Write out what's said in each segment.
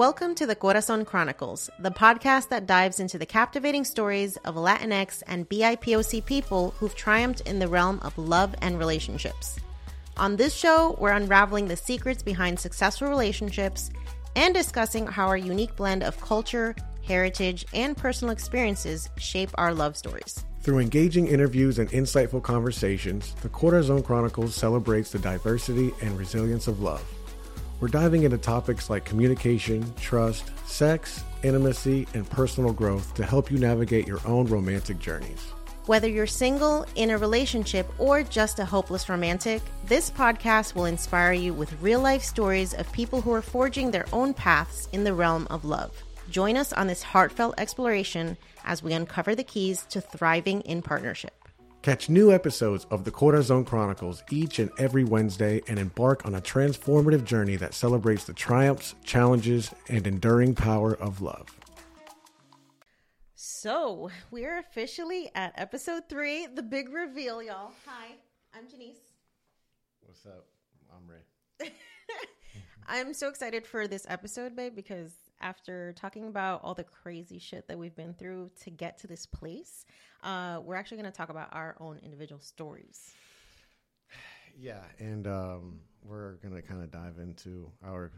Welcome to the Corazon Chronicles, the podcast that dives into the captivating stories of Latinx and BIPOC people who've triumphed in the realm of love and relationships. On this show, we're unraveling the secrets behind successful relationships and discussing how our unique blend of culture, heritage, and personal experiences shape our love stories. Through engaging interviews and insightful conversations, the Corazon Chronicles celebrates the diversity and resilience of love. We're diving into topics like communication, trust, sex, intimacy, and personal growth to help you navigate your own romantic journeys. Whether you're single, in a relationship, or just a hopeless romantic, this podcast will inspire you with real life stories of people who are forging their own paths in the realm of love. Join us on this heartfelt exploration as we uncover the keys to thriving in partnership. Catch new episodes of the Corazon Chronicles each and every Wednesday and embark on a transformative journey that celebrates the triumphs, challenges, and enduring power of love. So, we're officially at episode three, the big reveal, y'all. Hi, I'm Jannese. What's up? I'm Ray. I'm so excited for this episode, babe, because after talking about all the crazy shit that we've been through to get to this place, uh, we're actually going to talk about our own individual stories. Yeah, and um, we're going to kind of dive into our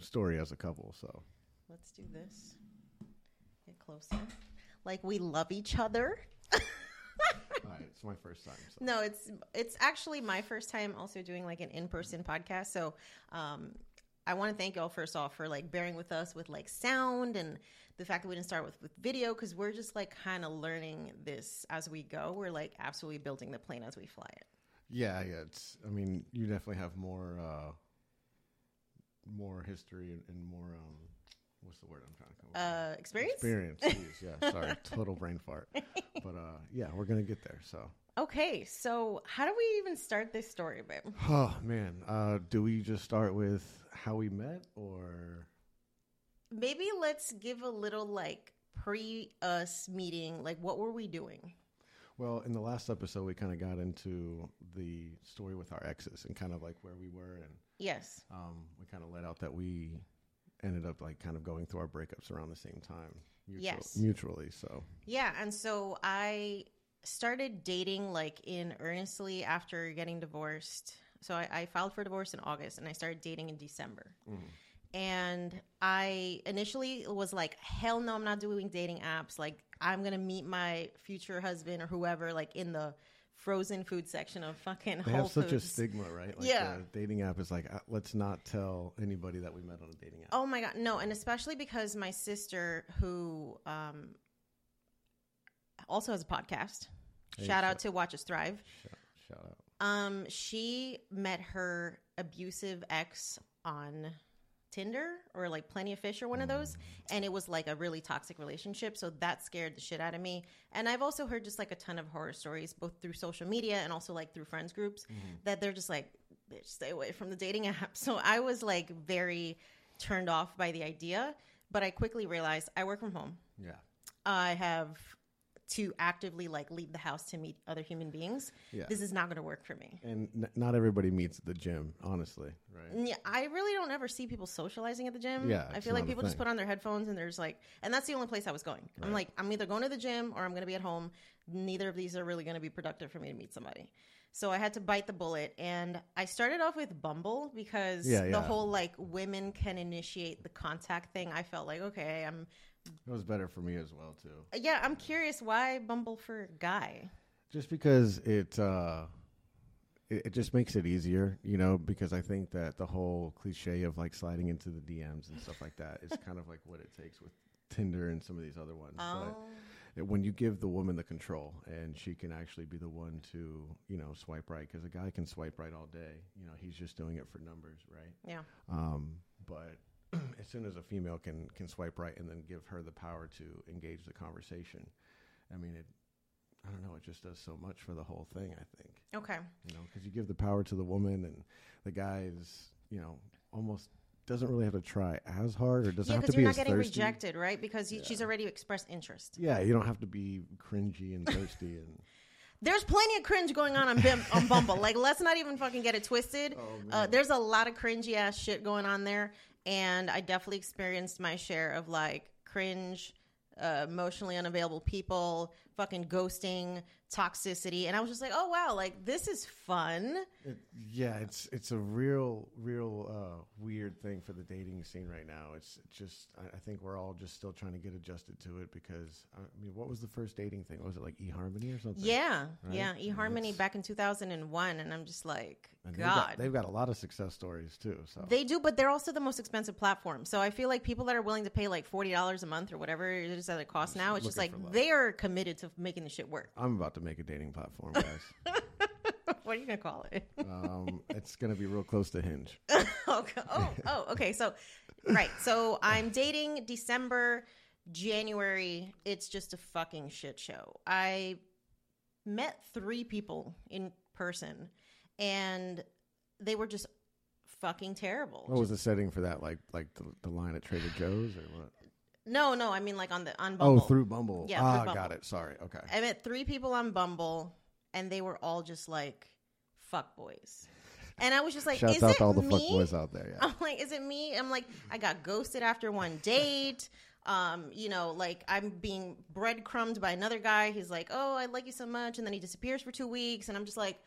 story as a couple. So Let's do this. Get closer. Like we love each other. All right, it's my first time. So. No, it's it's actually my first time also doing like an in person podcast. So, um, I want to thank y'all first off for like bearing with us with like sound and the fact that we didn't start with with video because we're just like kind of learning this as we go. We're like absolutely building the plane as we fly it. Yeah, yeah. It's. I mean, you definitely have more, uh, more history and, and more. Um, what's the word I'm trying to come? up Uh, experience. Experience. Please. Yeah. Sorry. Total brain fart. But uh, yeah, we're gonna get there. So. Okay, so how do we even start this story, babe? Oh man. Uh, do we just start with how we met, or? Maybe let's give a little like pre us meeting. Like, what were we doing? Well, in the last episode, we kind of got into the story with our exes and kind of like where we were, and Yes. um, we kind of let out that we ended up like kind of going through our breakups around the same time, mutual, Yes. mutually. So Yeah, and so I started dating like in earnestly after getting divorced. So I, I filed for divorce in August, and I started dating in December. And I initially was like, "Hell no, I'm not doing dating apps. Like, I'm gonna meet my future husband or whoever like in the frozen food section of fucking they Whole have such a stigma, right? Like Yeah. dating app is like, uh, let's not tell anybody that we met on a dating app. Oh my god, no, and especially because my sister, who um, also has a podcast, Hey, shout out to Watch Us Thrive. Shout, shout out. Um, she met her abusive ex on Tinder or like Plenty of Fish or one of those, and it was like a really toxic relationship. So that scared the shit out of me. And I've also heard just like a ton of horror stories, both through social media and also like through friends groups, that they're just like, bitch, stay away from the dating app. So I was like very turned off by the idea, but I quickly realized I work from home. Yeah. I have to actively like leave the house to meet other human beings. Yeah. This is not going to work for me. And n- not everybody meets at the gym, honestly, right? Yeah, I really don't ever see people socializing at the gym. Yeah, I feel like people just put on their headphones and there's like, and that's the only place I was going. I'm like, I'm either going to the gym or I'm going to be at home. Neither of these are really going to be productive for me to meet somebody. So I had to bite the bullet, and I started off with Bumble because Yeah, the yeah. whole like women can initiate the contact thing. I felt like okay, I'm It was better for me as well too. yeah, I'm curious why Bumble for guy. Just because it, uh, it it just makes it easier, you know. Because I think that the whole cliche of like sliding into the DMs and stuff like that is kind of like what it takes with Tinder and some of these other ones. Oh. But when you give the woman the control and she can actually be the one to, you know, swipe right, because a guy can swipe right all day. You know, he's just doing it for numbers, right? Yeah. Um, but as soon as a female can can swipe right and then give her the power to engage the conversation, I mean, it. I don't know. It just does so much for the whole thing. I think Okay. you know because you give the power to the woman and the guy is you know almost doesn't really have to try as hard or doesn't Yeah, have because to be you're not getting thirsty. rejected, right? Because you, she's already expressed interest. Yeah, you don't have to be cringy and thirsty and There's plenty of cringe going on on, Bim, on Bumble. Like, let's not even fucking get it twisted. uh, there's a lot of cringy ass shit going on there, and I definitely experienced my share of like cringe, uh, emotionally unavailable people, fucking ghosting, toxicity, and I was just like, oh wow, like this is fun. It, yeah, it's it's a real real uh, weird thing for the dating scene right now. It's just I, I think we're all just still trying to get adjusted to it because I mean, what was the first dating thing? Was it like eHarmony or something? Yeah, Right? yeah. eHarmony back in 2001, and I'm just like, And they've God. got, they've got a lot of success stories too. So They do, but they're also the most expensive platform. So I feel like people that are willing to pay like forty dollars a month or whatever it is that it costs now, it's just like looking for love. they are committed to making the shit work. I'm about to make a dating platform, guys. what are you gonna call it? um, it's gonna be real close to Hinge. okay. Oh, oh, okay. So, right. So I'm dating December, January. It's just a fucking shit show. I met three people in person, and they were just fucking terrible. What was the setting for that? Like like the, the line at Trader Joe's or what? No, no. I mean like on the on Bumble. Oh, through Bumble. Yeah, through ah, Bumble. got it. Sorry. Okay. I met three people on Bumble, and they were all just like fuck boys. And I was just like, Shouts is out it to all the me? fuck boys out there. Yeah. I'm like, is it me? I'm like, I got ghosted after one date. Um, you know, like I'm being breadcrumbed by another guy. He's like, oh, I like you so much, and then he disappears for two weeks, and I'm just like,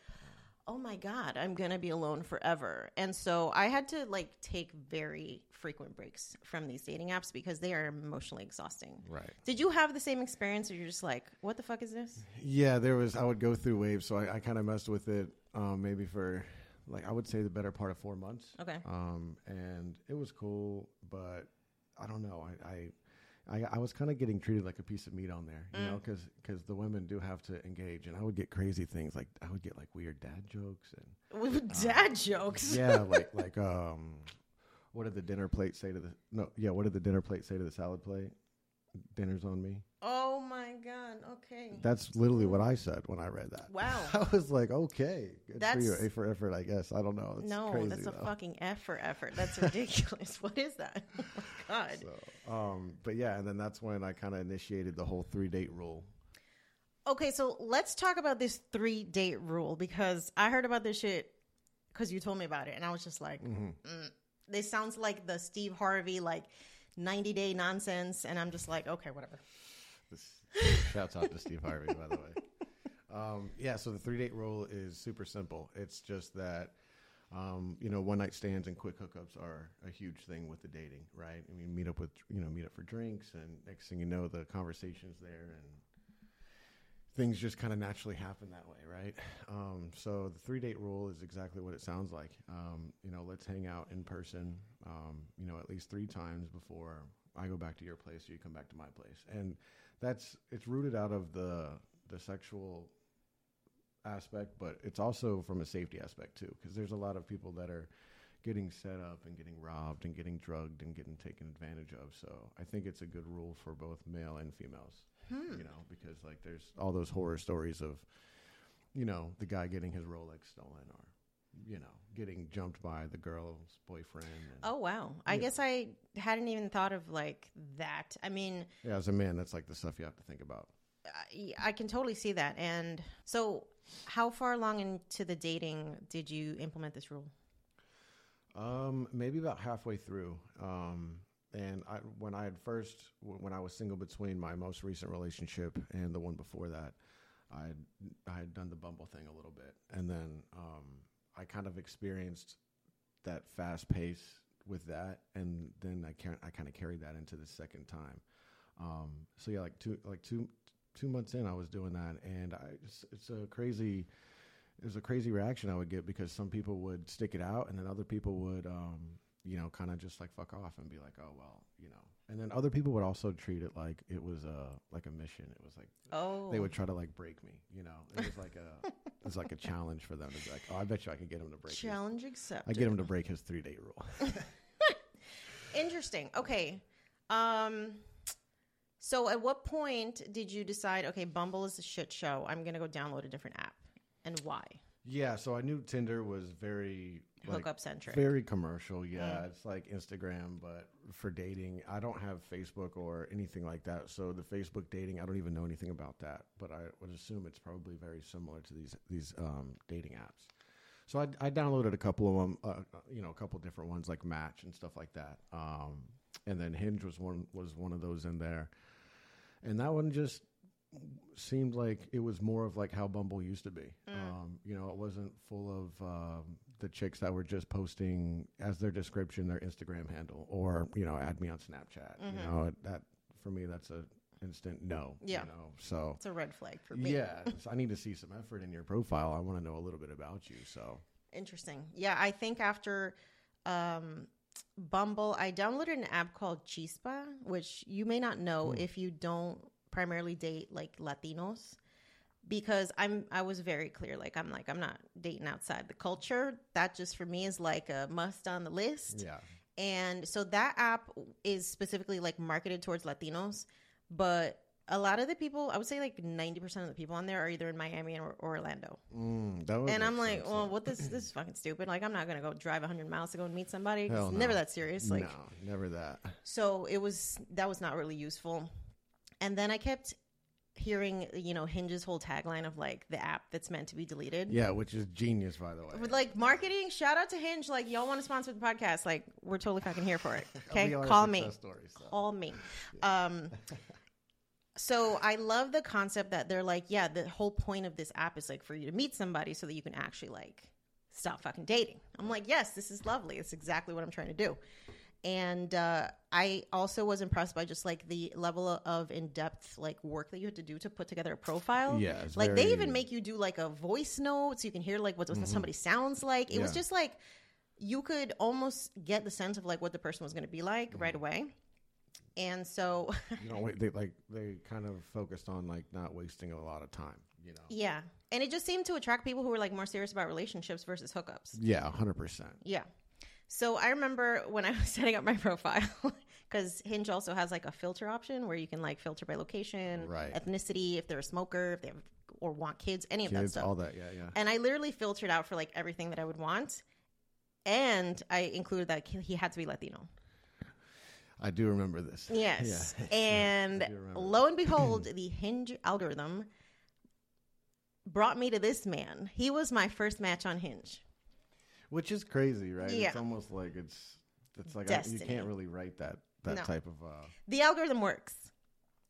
oh my god, I'm gonna be alone forever. And so I had to like take very frequent breaks from these dating apps because they are emotionally exhausting. Right. Did you have the same experience, or you're just like, what the fuck is this? Yeah, there was. I would go through waves, so I, I kind of messed with it. Um, maybe for like I would say the better part of four months. Okay. Um, and it was cool, but I don't know. I I, I, I was kind of getting treated like a piece of meat on there, you know, because because the women do have to engage, and I would get crazy things like I would get like weird dad jokes and Dad jokes. yeah, like like um, what did the dinner plate say to the no? Yeah, what did the dinner plate say to the salad plate? Dinner's on me. Oh my god. Okay. That's literally what I said when I read that. Wow. I was like, okay, good for you. A for effort, I guess. I don't know. It's no, crazy, that's a though. fucking F for effort. That's ridiculous. what is that? Oh my god. So, um, but yeah, and then that's when I kind of initiated the whole three date rule. Okay, so let's talk about this three date rule because I heard about this shit because you told me about it, and I was just like, Mm-hmm. mm, this sounds like the Steve Harvey like ninety day nonsense, and I'm just like, okay, whatever. This, shouts out to Steve Harvey, by the way. Um, yeah, so the three date rule is super simple. It's just that, um, you know, one night stands and quick hookups are a huge thing with the dating, right? I mean, meet up with, you know, meet up for drinks, and next thing you know, the conversation's there, and things just kind of naturally happen that way, right? Um, so the three date rule is exactly what it sounds like. Um, you know, let's hang out in person, um, you know, at least three times before I go back to your place or you come back to my place. And that's, it's rooted out of the, the sexual aspect, but it's also from a safety aspect too, because there's a lot of people that are, getting set up and getting robbed and getting drugged and getting taken advantage of. So I think it's a good rule for both male and females. You know, because like there's all those horror stories of, you know, the guy getting his Rolex stolen or, you know, getting jumped by the girl's boyfriend. And, Oh wow. I guess I hadn't even thought of like that. I mean, Yeah, as a man, that's like the stuff you have to think about. I, I can totally see that. And so, how far along into the dating did you implement this rule? Um, maybe about halfway through. Um, I, when I had first, when I was single between my most recent relationship and the one before that, I had, I had done the Bumble thing a little bit, and then um, I kind of experienced that fast pace with that, and then I can I kind of carried that into the second time. Um, so yeah, like two like two two months in, I was doing that, and I it's, it's a crazy it was a crazy reaction I would get because some people would stick it out, and then other people would, um, you know, kind of just like fuck off and be like, oh well, you know. And then other people would also treat it like it was a like a mission. It was like Oh, they would try to like break me, you know. It was like a it was like a challenge for them to be like, oh, I bet you I can get him to break. his- challenge I get him to break his three day rule. Interesting. Okay. Um. So, at what point did you decide? Okay, Bumble is a shit show. I'm gonna go download a different app, and why? yeah, so I knew Tinder was very like, Hookup centric. Very commercial, yeah. It's like Instagram, but for dating. I don't have Facebook or anything like that. So the Facebook dating, I don't even know anything about that. But I would assume it's probably very similar to these these um, dating apps. So I, I downloaded a couple of them, uh, you know, a couple different ones like Match and stuff like that. Um, and then Hinge was one was one of those in there, and that one just seemed like it was more of like how Bumble used to be. Um, you know, it wasn't full of um, the chicks that were just posting as their description their Instagram handle or you know add me on Snapchat. You mm-hmm. know, uh, that for me that's a instant no. Yeah. You know, so It's a red flag for me. yeah, so I need to see some effort in your profile. I want to know a little bit about you. So Interesting. Yeah, I think after um, Bumble, I downloaded an app called Chispa, which you may not know hmm. if you don't primarily date like Latinos. Because I'm, I was very clear. Like I'm, like I'm not dating outside the culture. That just for me is like a must on the list. yeah, And so that app is specifically like marketed towards Latinos, but a lot of the people, I would say like 90% of the people on there are either in Miami or, or Orlando. mm, that And I'm like, well, what this this is fucking stupid. Like, I'm not gonna go drive 100 miles to go and meet somebody. No. never that serious. Like, no, never that. so it was that was not really useful. And then I kept hearing, you know, Hinge's whole tagline of like the app that's meant to be deleted. Yeah, which is genius, by the way. With like marketing, shout out to Hinge. Like, y'all want to sponsor the podcast? Like, we're totally fucking here for it. Okay, call me. story, so. Call me. Um, so I love the concept that they're like, yeah, the whole point of this app is like for you to meet somebody so that you can actually like stop fucking dating. I'm like, yes, this is lovely. It's exactly what I'm trying to do. And uh, I also was impressed by just like the level of in depth like work that you had to do to put together a profile. Yeah, like they even make you do like a voice note so you can hear like what somebody sounds like. It was Mm-hmm. Just like you could almost get the sense of like what the person was going to be like Mm-hmm. right away. And so, you know, wait, they like they kind of focused on like not wasting a lot of time. You know. yeah. And it just seemed to attract people who were like more serious about relationships versus hookups. Yeah, hundred percent. Yeah. So I remember when I was setting up my profile, because Hinge also has like a filter option where you can like filter by location, Right. ethnicity, if they're a smoker, if they have or want kids, any of that stuff. all that. Yeah, yeah. And I literally filtered out for like everything that I would want. And I included that he had to be Latino. I do remember this. Yes. Yeah. And lo and behold, the Hinge algorithm brought me to this man. He was my first match on Hinge. Which is crazy, right? Yeah. It's almost like it's it's like I, you Destiny. can't really write that that No. type of. uh The algorithm works.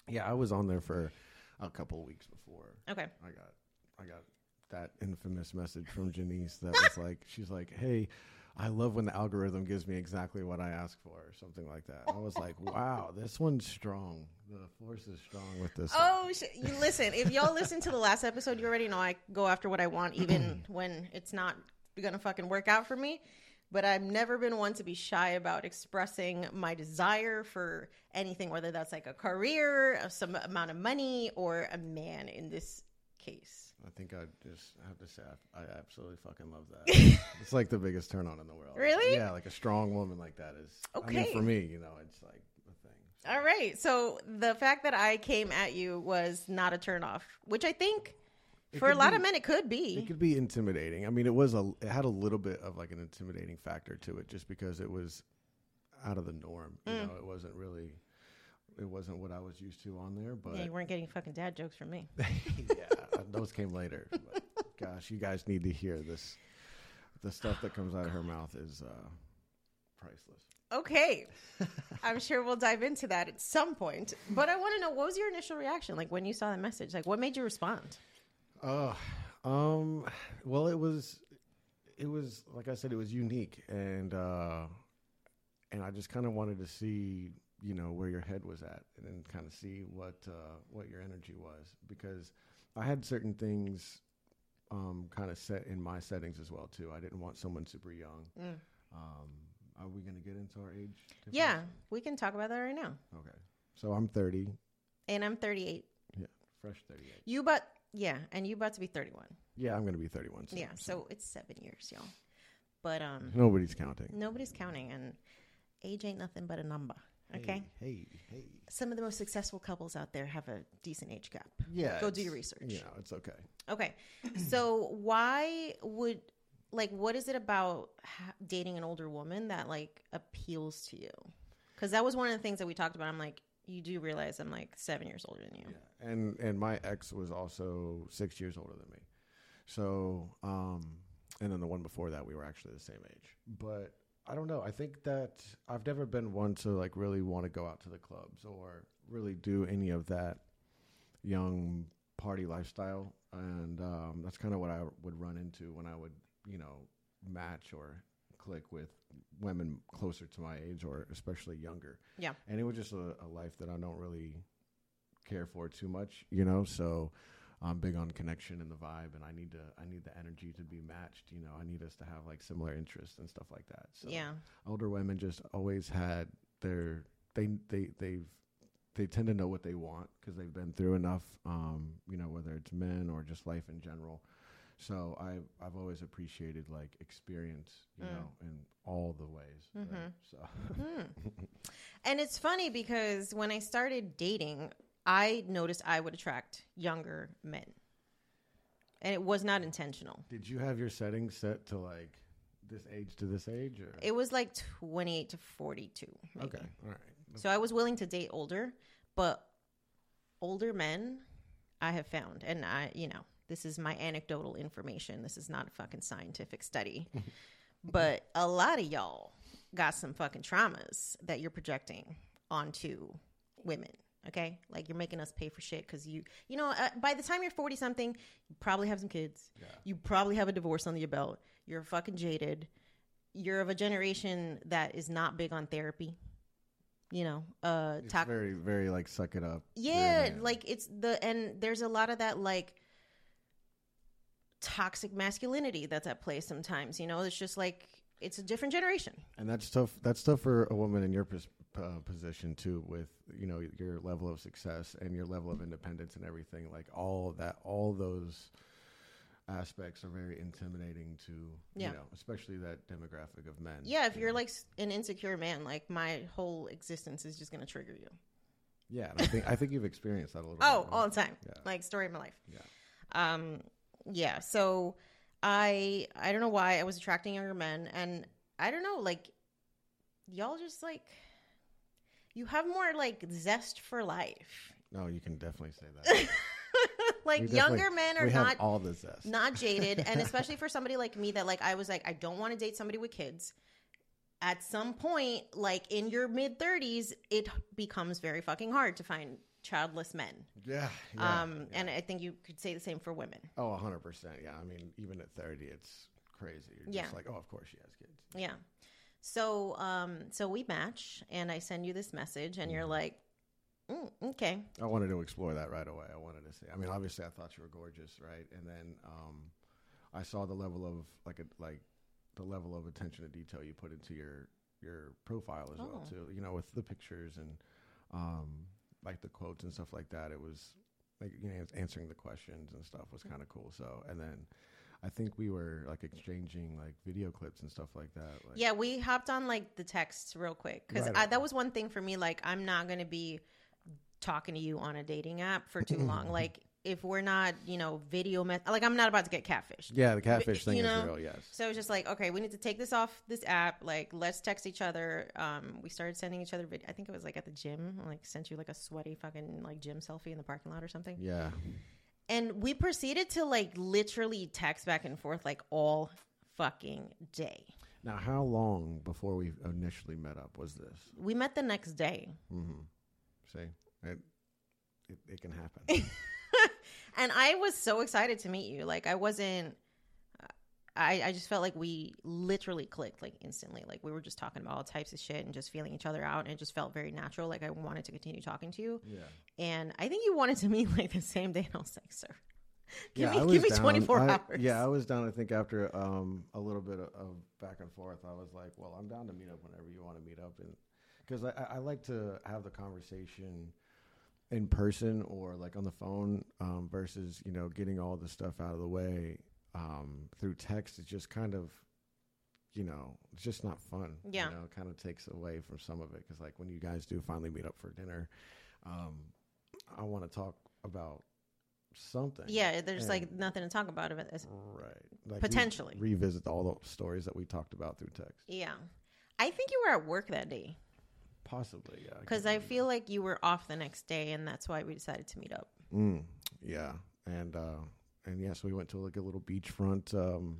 Yeah, I was on there for a couple of weeks before. Okay. I got I got that infamous message from Jannese that was like she's like, "Hey, I love when the algorithm gives me exactly what I ask for," or something like that. I was like, "Wow, this one's strong. The force is strong with this." one." Oh, sh- you listen. If y'all listen to the last episode, you already know I go after what I want, even when it's not gonna fucking work out for me. But I've never been one to be shy about expressing my desire for anything, whether that's like a career, uh, some amount of money, or a man in this case? I think I just have to say I, I absolutely fucking love that. it's like the biggest turn on in the world. Really? Yeah, like a strong woman like that is. I mean, Okay. for me, you know, it's like a thing. All right. So the fact that I came at you was not a turn off, which I think for a lot be. of men it could be. It could be intimidating. I mean, it was a. It had a little bit of like an intimidating factor to it, just because it was out of the norm. You Mm. know, it wasn't really. It wasn't what I was used to on there, but yeah, you weren't getting fucking dad jokes from me. yeah, those came later. But gosh, you guys need to hear this. The stuff that comes out of her mouth is uh, priceless. Okay. I'm sure we'll dive into that at some point. But I want to know what was your initial reaction like when you saw the message? Like what made you respond? Uh, um, well, it was, it was like I said, it was unique, and uh, and I just kind of wanted to see, you know, where your head was at, and then kind of see what uh, what your energy was, because I had certain things, um, kind of set in my settings as well too. I didn't want someone super young. Um, are we going to get into our age? difference? Yeah, we can talk about that right now. Okay. So I'm 30. And I'm 38. Yeah, fresh 38. You but yeah, and you about to be 31. Yeah, I'm going to be 31. soon, Yeah, so it's 7 years, y'all. But um nobody's counting. nobody's counting and age ain't nothing but a number. Okay? Hey, hey. hey. Some of the most successful couples out there have a decent age gap. Yeah. Go do your research. You know, it's okay. Okay. So why would like what is it about ha- dating an older woman that like appeals to you? Cuz that was one of the things that we talked about. I'm like you do realize I'm like 7 years older than you. And and my ex was also six years older than me. So, um, and then the one before that, we were actually the same age. But I don't know. I think that I've never been one to like really want to go out to the clubs or really do any of that young party lifestyle. And um, that's kind of what I would run into when I would, you know, match or click with women closer to my age or especially younger. Yeah. And it was just a, a life that I don't really care for too much, you know. So I'm big on connection and the vibe, and I need to I need the energy to be matched. You know, I need us to have like similar interests and stuff like that. So Yeah. older women just always had their they they they've they tend to know what they want because they've been through enough. Um, you know, whether it's men or just life in general. So I I've always appreciated like experience, you mm. know, in all the ways. right? Mm-hmm. So hmm. And it's funny because when I started dating, I noticed I would attract younger men. And it was not intentional. Did you have your settings set to like this age to this age, or It was like 28 to 42. maybe. okay, all right, So I was willing to date older, but older men I have found, and I, you know, this is my anecdotal information. This is not a fucking scientific study. but a lot of y'all got some fucking traumas that you're projecting onto women. Okay, like you're making us pay for shit because you, you know, uh, by the time you're forty something, you probably have some kids. Yeah. You probably have a divorce under your belt. You're fucking jaded. You're of a generation that is not big on therapy. You know, uh, it's talk, very very like suck it up. yeah, like it's the and there's a lot of that like toxic masculinity that's at play sometimes. You know, it's just like it's a different generation. and that's tough. That's tough for a woman in your pos- uh, position too, with you know your level of success and your level of independence and everything. Like all that, all those aspects are very intimidating to Yeah. you know, especially that demographic of men. Yeah, if you you're know? like an insecure man, like my whole existence is just gonna trigger you. yeah, I think I think you've experienced that a little. Oh, bit, all right? the time. Yeah. Like story of my life. Yeah. Um yeah, so I I don't know why I was attracting younger men and I don't know like y'all just like you have more like zest for life. No, you can definitely say that. like We younger men are not all the zest. not jaded and especially for somebody like me that like I was like I don't want to date somebody with kids. At some point like in your mid 30s it becomes very fucking hard to find childless men. Yeah. yeah, um yeah. and I think you could say the same for women. Oh, 100%. Yeah. I mean, even at 30, it's crazy. You're Yeah. just like, oh, of course she has kids. Yeah. So um so we match and I send you this message and you're like mm, okay. I wanted to explore that right away. I wanted to see. I mean, obviously, I thought you were gorgeous, right? And then um, I saw the level of like a, like the level of attention to detail you put into your your profile as well Oh. too. You know, with the pictures and um, like the quotes and stuff like that. It was like you know answering the questions and stuff was mm-hmm. kind of cool. So and then I think we were like exchanging like video clips and stuff like that. Like, Yeah, we hopped on like the texts real quick because Right. that was one thing for me. Like, I'm not going to be talking to you on a dating app for too long. Like, if we're not, you know, video, met- like, I'm not about to get catfished. yeah, the catfish thing you is real. Yes. So it's just like, okay, we need to take this off this app. Like, let's text each other. Um, we started sending each other. Vid- I think it was like at the gym. Like, sent you like a sweaty fucking like gym selfie in the parking lot or something. Yeah. And we proceeded to like literally text back and forth like all fucking day. Now, how long before we initially met up was this? We met the next day. See, it it, it can happen. and I was so excited to meet you. Like I wasn't. I I just felt like we literally clicked like instantly. Like we were just talking about all types of shit and just feeling each other out, and it just felt very natural. Like I wanted to continue talking to you. yeah. And I think you wanted to meet like the same day, and I was like, sir, give yeah, me give me twenty four hours. Yeah, I was down. I think after um, a little bit of, of back and forth, I was like, "Well, I'm down to meet up whenever you want to meet up," and because I, I like to have the conversation in person or like on the phone um, versus you know getting all the stuff out of the way um, through text. is just kind of you know it's just not fun. Yeah. you know, it kind of takes away from some of it because like when you guys do finally meet up for dinner, um, I want to talk about something. Yeah, there's like nothing to talk about of it. It's- Right. Like Potentially. revisit all the stories that we talked about through text. Yeah, I think you were at work that day Possibly, yeah. because I feel like you were off the next day, and that's why we decided to meet up. Mm, yeah, and uh, and yes, we went to like a little beachfront, um,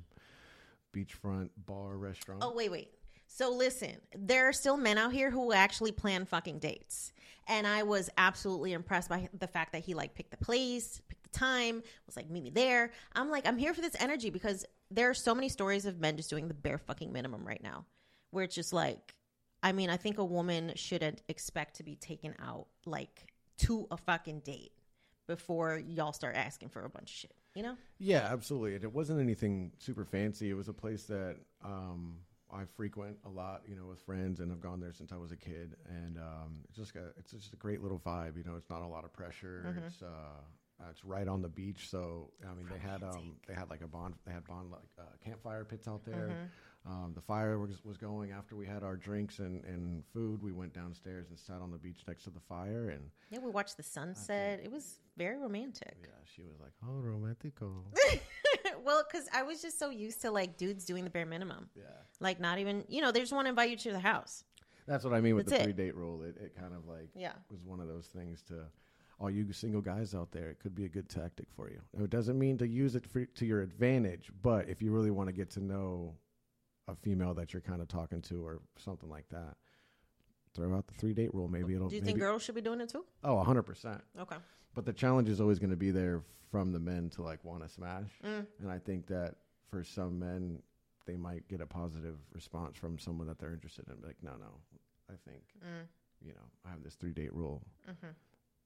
beachfront bar restaurant. Oh, wait, wait. So listen, there are still men out here who actually plan fucking dates. And I was absolutely impressed by the fact that he like picked the place, picked the time, was like, meet me there. I'm like, I'm here for this energy because there are so many stories of men just doing the bare fucking minimum right now. Where it's just like, I mean, I think a woman shouldn't expect to be taken out like to a fucking date before y'all start asking for a bunch of shit, you know? Yeah, absolutely. And it wasn't anything super fancy. It was a place that um, I frequent a lot, you know, with friends, and I've gone there since I was a kid. And um, it's just a, it's just a great little vibe. You know, it's not a lot of pressure. It's uh, it's right on the beach, so I mean, they had um, they had like a bond, they had bond like uh, campfire pits out there. Um, the fire was, was going after we had our drinks and, and food. We went downstairs and sat on the beach next to the fire, and Yeah, we watched the sunset. It was very romantic. yeah, she was like, "Oh, romantico." well, because I was just so used to like dudes doing the bare minimum. yeah. Like not even, you know, they just want to invite you to the house. That's what I mean with That's the three date rule. It, it kind of like Yeah. was one of those things to all you single guys out there. It could be a good tactic for you. Now, it doesn't mean to use it for, to your advantage, but if you really want to get to know a female that you're kind of talking to or something like that, throw out the three date rule. Maybe it'll. Do you maybe, think girls should be doing it too? Oh, hundred percent. Okay. But the challenge is always going to be there from the men to like want to smash, Mm. and I think that for some men, they might get a positive response from someone that they're interested in. Like, no, no, I think Mm. you know I have this three date rule, Mm-hmm.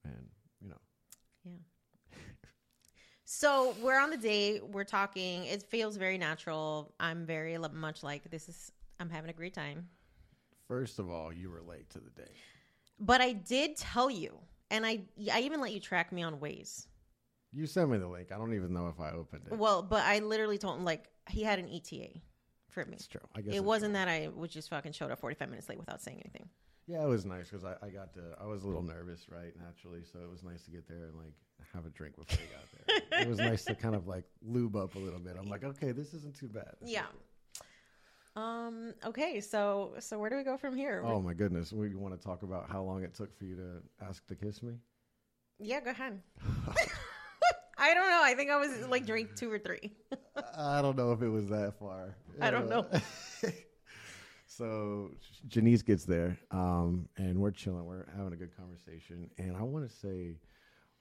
and you know, Yeah. So we're on the date. We're talking. It feels very natural. I'm very much like this is. I'm having a great time. first of all, you were late to the date. But I did tell you, and I I even let you track me on Waze. You sent me the link. I don't even know if I opened it. Well, but I literally told him like he had an ETA for me. it's true. I guess It wasn't that I was just fucking showed up 45 minutes late without saying anything. Yeah, it was nice because I, I got to. I was a little nervous, right, naturally. So it was nice to get there and like have a drink before we got there. It was nice to kind of like lube up a little bit. I'm like, okay, this isn't too bad. This Yeah. Um. Okay. So so where do we go from here? Oh my goodness, we want to talk about how long it took for you to ask to kiss me. Yeah. Go ahead. I don't know. I think I was like drink two or three. I don't know if it was that far. I don't know. so Jannese gets there, um, and we're chilling. We're having a good conversation, and I want to say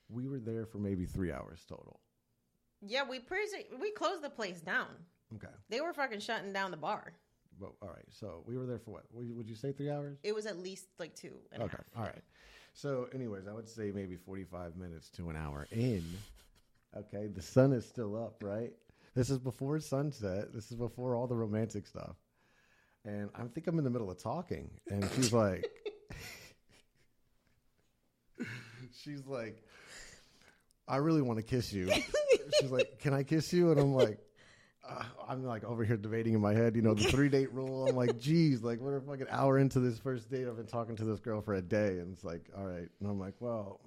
we were there for maybe three hours total. yeah. We pretty we closed the place down. Okay, They were fucking shutting down the bar. but all right. So we were there for what? Would you say three hours? It was at least like two and a half. Okay, all right. So, anyways, I would say maybe forty-five minutes to an hour in. Okay, the sun is still up, right? This is before sunset. This is before all the romantic stuff. And I think I'm in the middle of talking, and she's like, she's like, I really want to kiss you. She's like, can I kiss you? And I'm like, uh, I'm like over here debating in my head, you know, the three date rule. I'm like, geez, like we're like an hour into this first date. I've been talking to this girl for a day, and it's like, all right. And I'm like, well,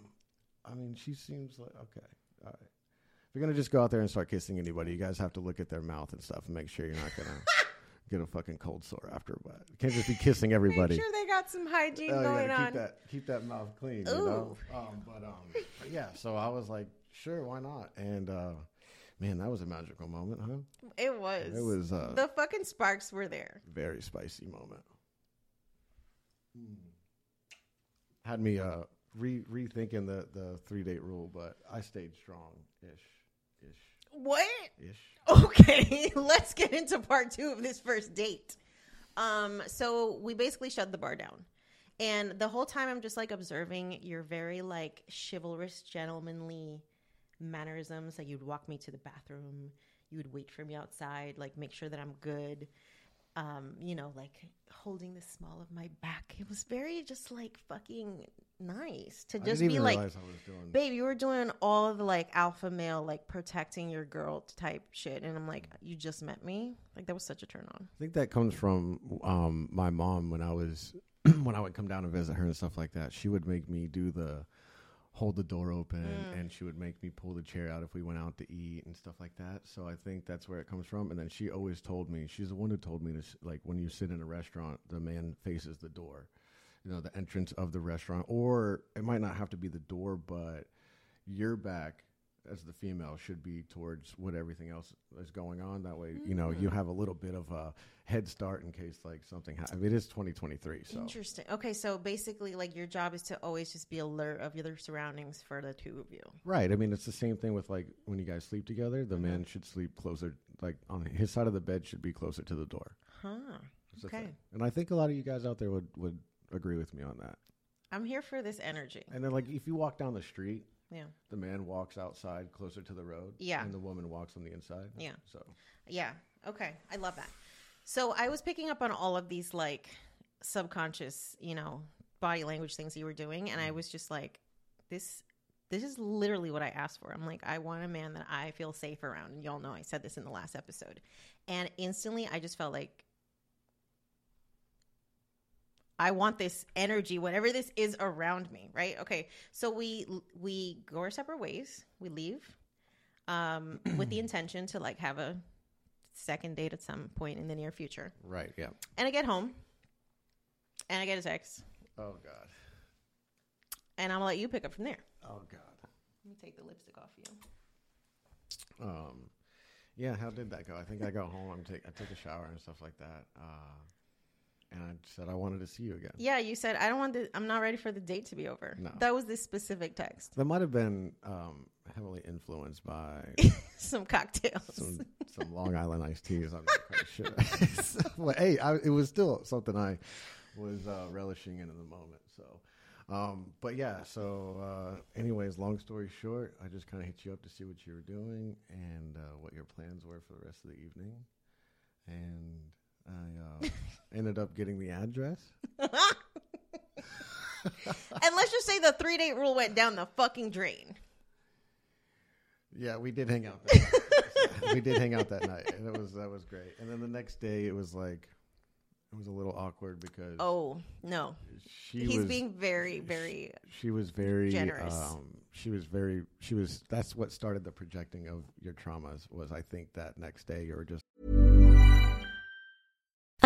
I mean, she seems like okay, all right. If you're gonna just go out there and start kissing anybody, you guys have to look at their mouth and stuff and make sure you're not gonna get a fucking cold sore after. But can't just be kissing everybody. Make sure they got some hygiene Oh, going yeah, on. keep that keep that mouth clean, you know. Um, but um, yeah. So I was like, sure, why not? And uh, man, that was a magical moment, huh? It was. It was uh, the fucking sparks were there. very spicy moment. Had me uh re rethinking the the three date rule, but I stayed strong ish What? ish. Okay, let's get into part two of this first date. Um, so we basically shut the bar down. And the whole time I'm just like observing your very like chivalrous, gentlemanly mannerisms. Like you'd walk me to the bathroom, you would wait for me outside, like make sure that I'm good. Um, you know, like holding the small of my back. It was very just like fucking nice to just be like realize I was doing. babe, you were doing all of the like alpha male, like protecting your girl type shit. And I'm like, you just met me? Like, that was such a turn on. I think that comes from um, my mom when I was when I would come down and visit her and stuff like that. She would make me do the hold the door open, Mm. and she would make me pull the chair out if we went out to eat and stuff like that. So I think that's where it comes from. And then she always told me she's the one who told me to s- like when you sit in a restaurant, the man faces the door, you know, the entrance of the restaurant, or it might not have to be the door, but your back as the female should be towards what everything else is going on. That way, you know, Mm. you have a little bit of a head start in case like something happens. It is 2023, so Interesting. Okay, so basically, like, your job is to always just be alert of your surroundings for the two of you. right. I mean, it's the same thing with like when you guys sleep together. The man should sleep closer, like on his side of the bed should be closer to the door. Huh. That's Okay. And I think a lot of you guys out there would would agree with me on that. I'm here for this energy. And then like if you walk down the street. Yeah. The man walks outside closer to the road. Yeah. And the woman walks on the inside. Yeah. So Yeah. Okay. I love that. So I was picking up on all of these like subconscious, you know, body language things you were doing, and I mm. was just like, this. This is literally what I asked for. I'm like, I want a man that I feel safe around. And y'all know I said this in the last episode. And instantly, I just felt like I want this energy, whatever this is around me, right? Okay, so we we go our separate ways. We leave um, with the intention to like have a second date at some point in the near future. right. Yeah. And I get home, and I get a text, Oh God. and I'm gonna let you pick up from there. Oh God. Let me take the lipstick off you. Um, yeah, how did that go? I think I got home. I'm take I took a shower and stuff like that. Uh, and I said I wanted to see you again. Yeah, you said I don't want the. I'm not ready for the date to be over. No. That was this specific text. That might have been um, heavily influenced by Some cocktails. some some Long Island iced teas. I'm not quite sure. So, well, hey, I, it was still something I was uh, relishing in in the moment. So, um, but yeah. So, uh, anyways, long story short, I just kind of hit you up to see what you were doing and uh, what your plans were for the rest of the evening, and I uh, ended up getting the address. and let's just say the three date rule went down the fucking drain. Yeah, we did hang out. We did hang out that night, and it was that was great. And then the next day, it was like it was a little awkward because Oh no, she he's was being very, very. she was very generous. Um, she was very she was. That's what started the projecting of your traumas. Was I think that next day you were just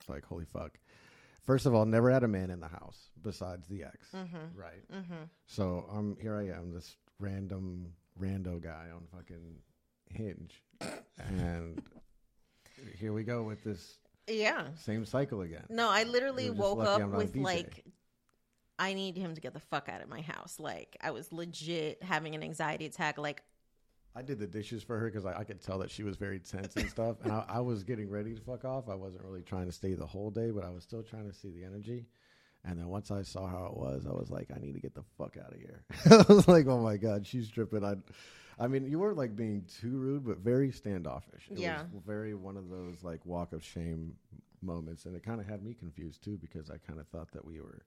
It's like, holy fuck. First of all, never had a man in the house besides the ex. Mm-hmm. Right. So um, here I am, this random rando guy on fucking Hinge, and here we go with this Yeah. same cycle again. No, I literally woke up I'm not a with like, I need him to get the fuck out of my house. Like, I was legit having an anxiety attack. Like, I did the dishes for her because I, I could tell that she was very tense and stuff, and I, I was getting ready to fuck off. I wasn't really trying to stay the whole day, but I was still trying to see the energy. And then once I saw how it was, I was like, I need to get the fuck out of here. I was like, oh my god, she's tripping. I, I mean, you weren't like being too rude, but very standoffish. It Yeah. was very one of those like walk of shame moments, and it kind of had me confused too because I kind of thought that we were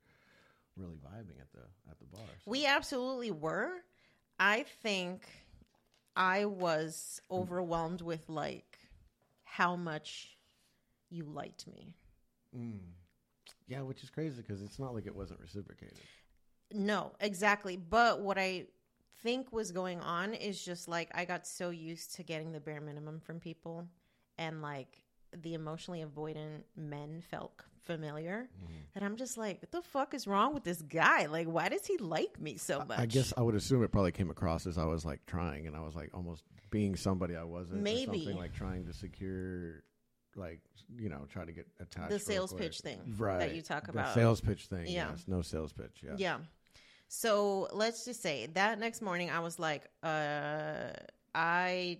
really vibing at the at the bar. So- we absolutely were. I think I was overwhelmed with like how much you liked me. Mm. Yeah, which is crazy because it's not like it wasn't reciprocated. No, exactly. But what I think was going on is just like I got so used to getting the bare minimum from people and like the emotionally avoidant men felt familiar Mm-hmm. that I'm just like, what the fuck is wrong with this guy? Like, why does he like me so much? I guess I would assume it probably came across as I was like trying and I was like almost being somebody I wasn't. or Maybe. something like trying to secure, like you know, try to get attached. The sales quick. pitch thing right? that you talk The about. sales pitch thing. Yeah. Yes, no sales pitch. Yeah. Yeah. So let's just say that next morning I was like, uh, I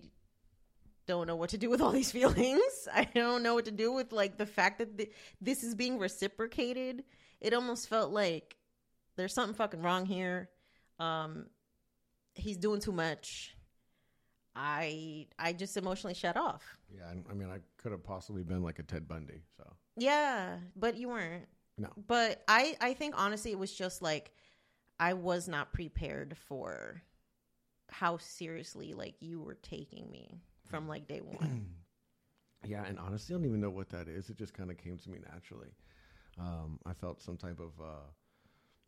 don't know what to do with all these feelings. I don't know what to do with like the fact that th- this is being reciprocated. It almost felt like there's something fucking wrong here. Um, he's doing too much. I I just emotionally shut off. Yeah. and, I mean, I could have possibly been like a Ted Bundy. So Yeah, but you weren't. no. But I I think honestly it was just like I was not prepared for how seriously like you were taking me from like day one. Yeah, and honestly, I don't even know what that is. It just kind of came to me naturally. Um, I felt some type of uh,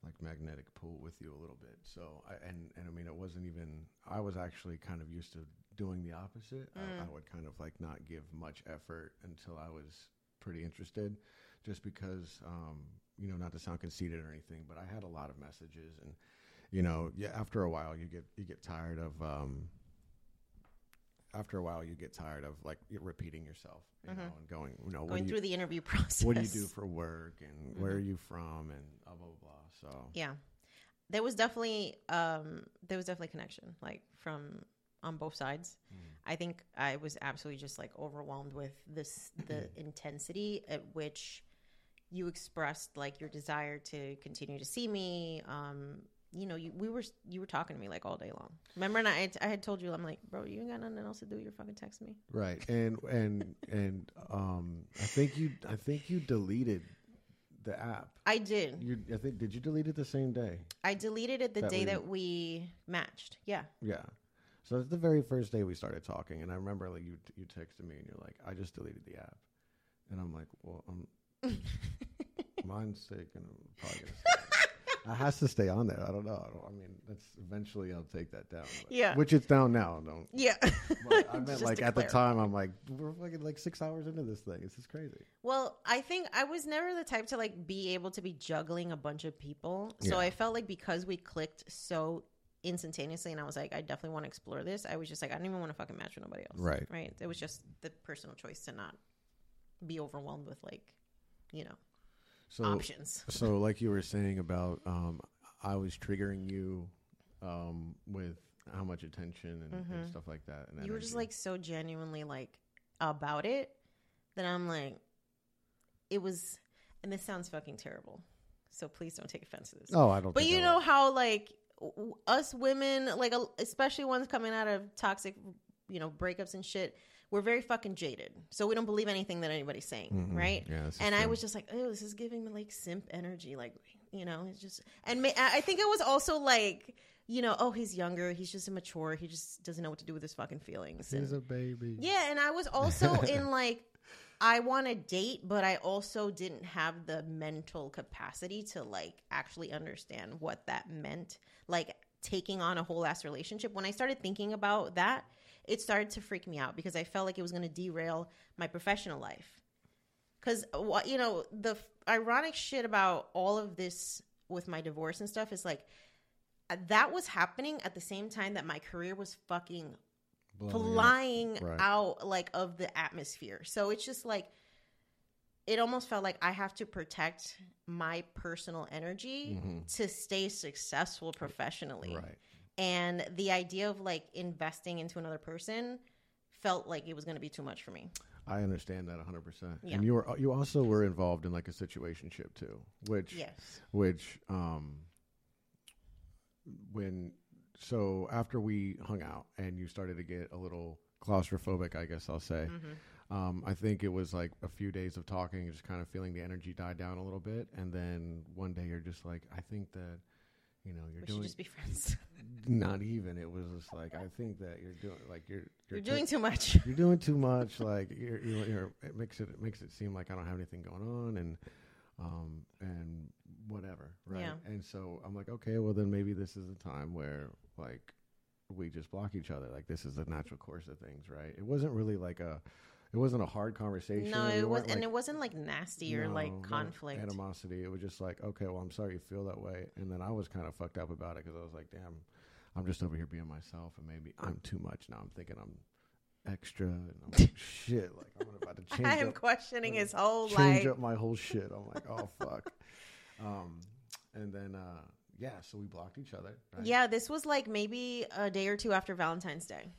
like magnetic pull with you a little bit. So, I, and and I mean, it wasn't even. I was actually kind of used to doing the opposite. I, I would kind of like not give much effort until I was pretty interested, just because, um, you know, not to sound conceited or anything, but I had a lot of messages, and you know, yeah, after a while, you get you get tired of. Um, after a while, you get tired of like repeating yourself, you know, and going, you know, what Going you, through the interview process. what do you do for work and where are you from and blah blah blah. So Yeah. There was definitely um there was definitely connection like from on both sides. I think I was absolutely just like overwhelmed with this the intensity at which you expressed like your desire to continue to see me. Um, you know, you we were you were talking to me like all day long. Remember, and I I had told you I'm like, bro, you ain't got nothing else to do. You're fucking texting me. right, and and and um, I think you I think you deleted the app. I did. You I think did you delete it the same day? I deleted it the That day we- that we matched. Yeah. Yeah. So it's the very first day we started talking, and I remember like you you texted me and you're like, I just deleted the app, and I'm like, well, I'm mine's taken. Probably gonna. It has to stay on there. I don't know. I, don't, I mean, that's eventually I'll take that down. but- Yeah. Which it's down now. Don't. Yeah. But I meant like at the time, I'm like, we're fucking like six hours into this thing. This is crazy. Well, I think I was never the type to like be able to be juggling a bunch of people. So Yeah. I felt like because we clicked so instantaneously and I was like, I definitely want to explore this, I was just like, I don't even want to fucking match with nobody else. Right. Right. It was just the personal choice to not be overwhelmed with like, you know, So options. So, like you were saying about, um, I was triggering you um, with how much attention and, and stuff like that. And Mm-hmm. You were just like so genuinely like about it that I'm like, it was, and this sounds fucking terrible. So please don't take offense to this. oh, I don't. But you know will. how like w- us women, like especially ones coming out of toxic you know, breakups and shit, we're very fucking jaded. So we don't believe anything that anybody's saying, mm-hmm. right? Yeah, this is and I was just like, oh, this is giving me like simp energy, like you know, it's just. And ma- I I think it was also like, you know, oh, he's younger, he's just immature, he just doesn't know what to do with his fucking feelings. He's And- a baby. yeah, and I was also in like I want to date, but I also didn't have the mental capacity to like actually understand what that meant. Like taking on a whole ass relationship. When I started thinking about that, it started to freak me out because I felt like it was going to derail my professional life. What you know, the f- ironic shit about all of this with my divorce and stuff is like uh, that was happening at the same time that my career was fucking flying Right. out like of the atmosphere. So it's just like it almost felt like I have to protect my personal energy mm-hmm. to stay successful professionally. Right. And the idea of like investing into another person felt like it was going to be too much for me. I understand that 100%. Yeah. And you were you also were involved in like a situationship too, which Yes. which um when so after we hung out and you started to get a little claustrophobic, I guess I'll say. Mm-hmm. Um, I think it was like a few days of talking, just kind of feeling the energy die down a little bit, and then one day you're just like, I think that, you know, you're We doing should just be friends. not even. It was just like I think that you're doing like you're You're ta- doing too much. you're doing too much. Like you're, you're, you're, it makes it, it makes it seem like I don't have anything going on, and um, and whatever, right? Yeah. And so I'm like, okay, well then maybe this is the time where like we just block each other. Like this is the natural course of things, right? It wasn't really like a, it wasn't a hard conversation. no, it was weren't, and it wasn't like nasty or no, like no conflict. animosity. It was just like, okay, well, I'm sorry you feel that way, and then I was kind of fucked up about it because I was like, damn, I'm just over here being myself, and maybe I'm too much now. I'm thinking I'm extra, and I'm like, shit. Like I'm about to change. I am up, questioning his whole change life. up my whole shit. I'm like, oh fuck. Um, and then uh, yeah, so we blocked each other. Right? Yeah, this was like maybe a day or two after Valentine's Day.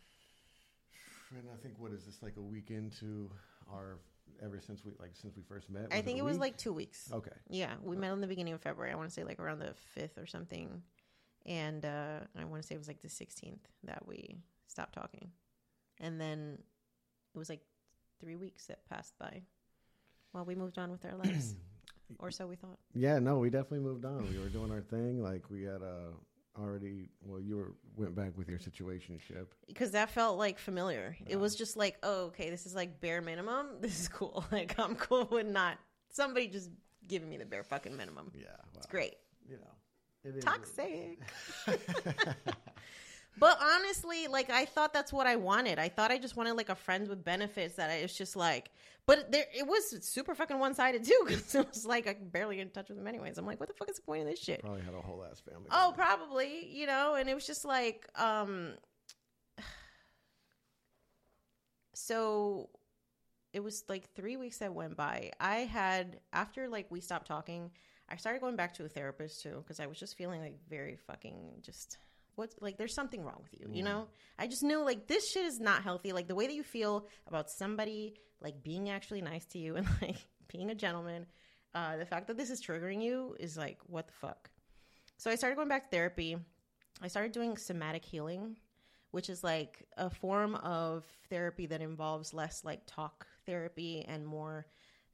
And I think what is this like a week into our ever since we like since we first met? I think a it was like two weeks. okay. Yeah, we met in the beginning of February. I want to say like around the fifth or something, and uh, I want to say it was like the sixteenth that we stopped talking, and then it was like three weeks that passed by while we moved on with our lives, or so we thought. Yeah, no, we definitely moved on. We were doing our thing. Like we had uh, already. Well, you were went back with your situation situationship. Because that felt like familiar. It was just like, oh, okay, this is like bare minimum. This is cool. Like I'm cool with not somebody just giving me the bare fucking minimum. Yeah, well, It's great. You know, it is toxic. but honestly, like I thought that's what I wanted. I thought I just wanted like a friend with benefits that I was just like, but there it was super fucking one sided too because it was like I barely in touch with him anyways. I'm like, what the fuck is the point of this shit? Probably had a whole ass family. Oh, going. probably, you know, and it was just like, um, so it was like three weeks that went by. I had, after like we stopped talking, I started going back to a therapist too because I was just feeling like very fucking just. What's like, there's something wrong with you, you know? I just knew like this shit is not healthy. Like the way that you feel about somebody like being actually nice to you and like being a gentleman, uh, the fact that this is triggering you is like, what the fuck? So I started going back to therapy. I started doing somatic healing, which is like a form of therapy that involves less like talk therapy and more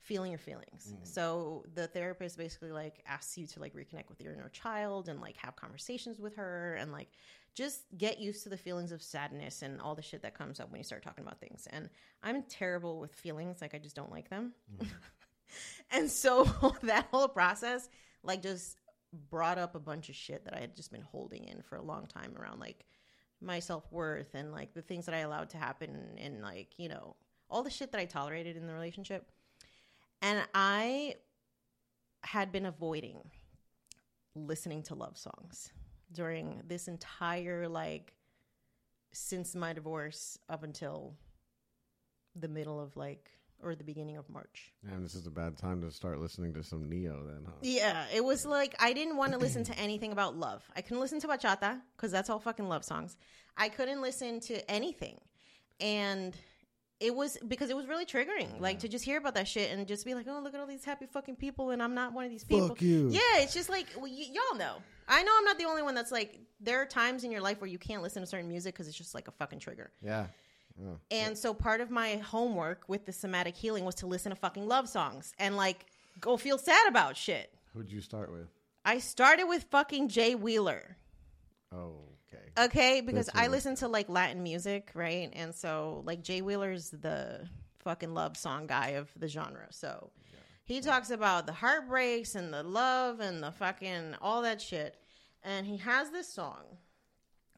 feeling your feelings. Mm. So the therapist basically like asks you to like reconnect with your inner child and like have conversations with her and like just get used to the feelings of sadness and all the shit that comes up when you start talking about things. And I'm terrible with feelings, like I just don't like them. Mm. and so that whole process like just brought up a bunch of shit that I had just been holding in for a long time around like my self worth and like the things that I allowed to happen and like, you know, all the shit that I tolerated in the relationship. And I had been avoiding listening to love songs during this entire like since my divorce up until the middle of like or the beginning of March. And this is a bad time to start listening to some Ne-Yo, then, huh? Yeah, it was like I didn't want to listen to anything about love. I couldn't listen to bachata because that's all fucking love songs. I couldn't listen to anything, and it was because it was really triggering. Like to just hear about that shit and just be like, "Oh, look at all these happy fucking people," and I'm not one of these people. Fuck you. Yeah, it's just like well, y- y'all know. I know I'm not the only one that's like. There are times in your life where you can't listen to certain music because it's just like a fucking trigger. Yeah. Oh. And so part of my homework with the somatic healing was to listen to fucking love songs and like go feel sad about shit. Who'd you start with? I started with fucking Jay Wheeler. Oh, okay. Because That's I listen to like Latin music, right? And so like Jay Wheeler's the fucking love song guy of the genre. So he talks about the heartbreaks and the love and the fucking all that shit. And he has this song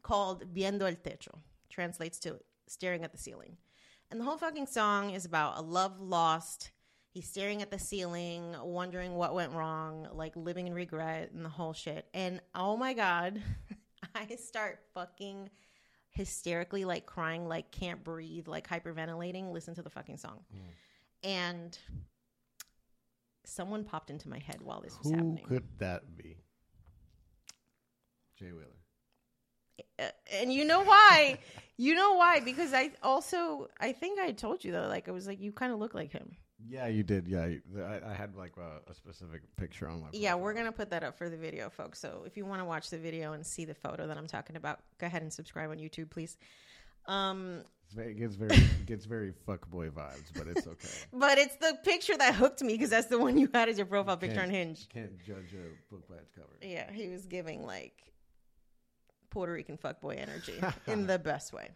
called Viendo el Techo, translates to staring at the ceiling. And the whole fucking song is about a love lost. He's staring at the ceiling, wondering what went wrong, like living in regret and the whole shit. And oh my God, I start fucking hysterically, like crying, like can't breathe, like hyperventilating. Listen to the fucking song. And someone popped into my head while this was Who happening. could that be? Jay Wheeler. Uh, and you know why? you know why? Because I also I think I told you though, like I was like you kind of look like him. Yeah, you did. Yeah, I, I had like a, a specific picture on my. Yeah, we're gonna put that up for the video, folks. So if you want to watch the video and see the photo that I'm talking about, go ahead and subscribe on YouTube, please. Um, very, it gets very it gets very fuckboy vibes, but it's okay. but it's the picture that hooked me because that's the one you had as your profile picture on Hinge. Can't judge a book by its cover. Yeah, he was giving like Puerto Rican fuckboy energy in the best way.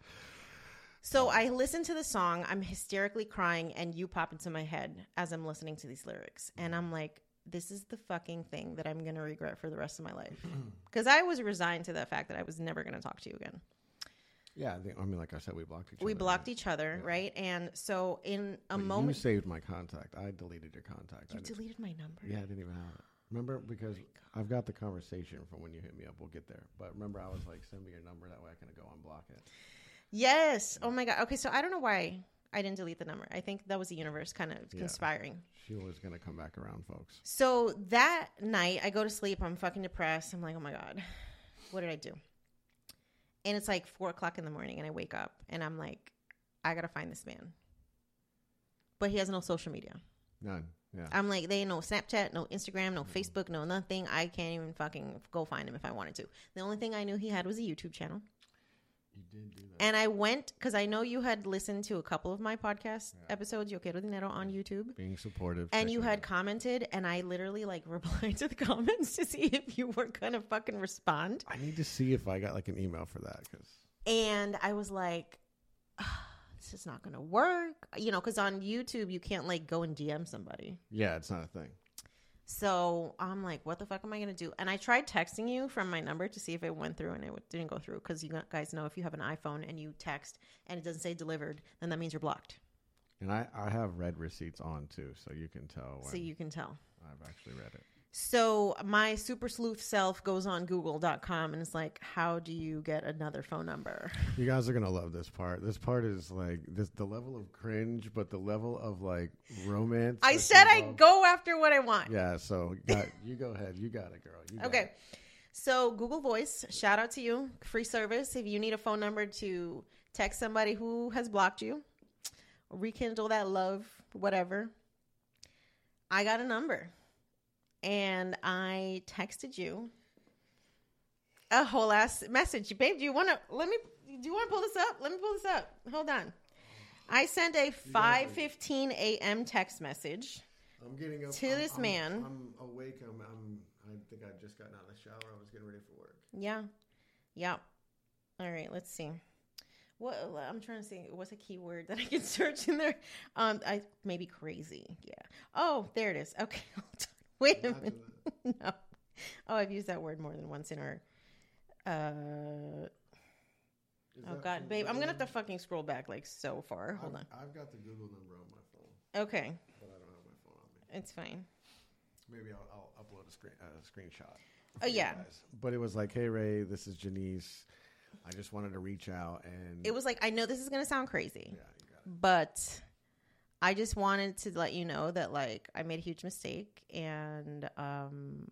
So I listen to the song, I'm hysterically crying, and you pop into my head as I'm listening to these lyrics. And I'm like, this is the fucking thing that I'm going to regret for the rest of my life. Because I was resigned to the fact that I was never going to talk to you again. Yeah, I, I mean, like I said, we blocked each other. We blocked each other, right? And so in a But moment, you saved my contact. I deleted your contact. You deleted my number. Yeah, I didn't even have it. Remember, because I've got the conversation from when you hit me up. We'll get there. But remember, I was like, send me your number. That way, I can go unblock it. Yes. Oh my God. Okay, so I don't know why I didn't delete the number. I think that was the universe kind of Yeah. conspiring. She was gonna come back around, folks. So that night, I go to sleep. I'm fucking depressed. I'm like, oh my God, what did I do? And it's like four o'clock in the morning, and I wake up and I'm like, I gotta find this man. But he has no social media. None. Yeah. I'm like, they no Snapchat, no Instagram, no Facebook, no nothing. I can't even fucking go find him if I wanted to. The only thing I knew he had was a YouTube channel. You did do that. And I went because I know you had listened to a couple of my podcast episodes, Yo Quiero Dinero, on YouTube. Being supportive. And you had out. commented, and I literally like replied to the comments to see if you were gonna fucking respond. I need to see if I got like an email for that because And I was like, "Ah, this is not gonna work, you know, because on YouTube you can't like go and DM somebody. yeah, it's not a thing. So I'm like, what the fuck am I gonna do? And I tried texting you from my number to see if it went through, and it didn't go through because you guys know if you have an iPhone and you text and it doesn't say delivered, then that means you're blocked. And I I have read receipts on too, so you can tell when So you can tell. I've actually read it. So my super sleuth self goes on google.com and it's like, how do you get another phone number? You guys are gonna love this part. This part is like this the level of cringe, but the level of like romance. I said I'd go after what I want. Yeah, so you, got, you go ahead. You got it, girl. Got Okay. it. So Google Voice, shout out to you. Free service. If you need a phone number to text somebody who has blocked you, rekindle that love, whatever. I got a number. And I texted you a whole ass message. Babe, do you wanna let me do you wanna pull this up? Let me pull this up. Hold on. I sent a five fifteen AM text message. I'm getting up To I'm- this I'm- man. I'm awake. I'm, I'm. I think I just gotten out of the shower. I was getting ready for work. Yeah. Yeah. All right, let's see. What I'm trying to see what's a keyword that I can search in there. Um I maybe crazy. Yeah. Oh, there it is. Okay. Wait a minute. no. Oh, I've used that word more than once in our uh Oh god, babe, I'm gonna have to fucking scroll back like so far. Hold I've, on. I've got the Google number on my phone, Okay. but I don't have my phone on me. It's fine. Maybe I'll, I'll upload a screen uh, screenshot. Oh, yeah. But it was like, hey Ray, this is Jannese. I just wanted to reach out and It was like I know this is gonna sound crazy. yeah, you got it. but I just wanted to let you know that like I made a huge mistake and um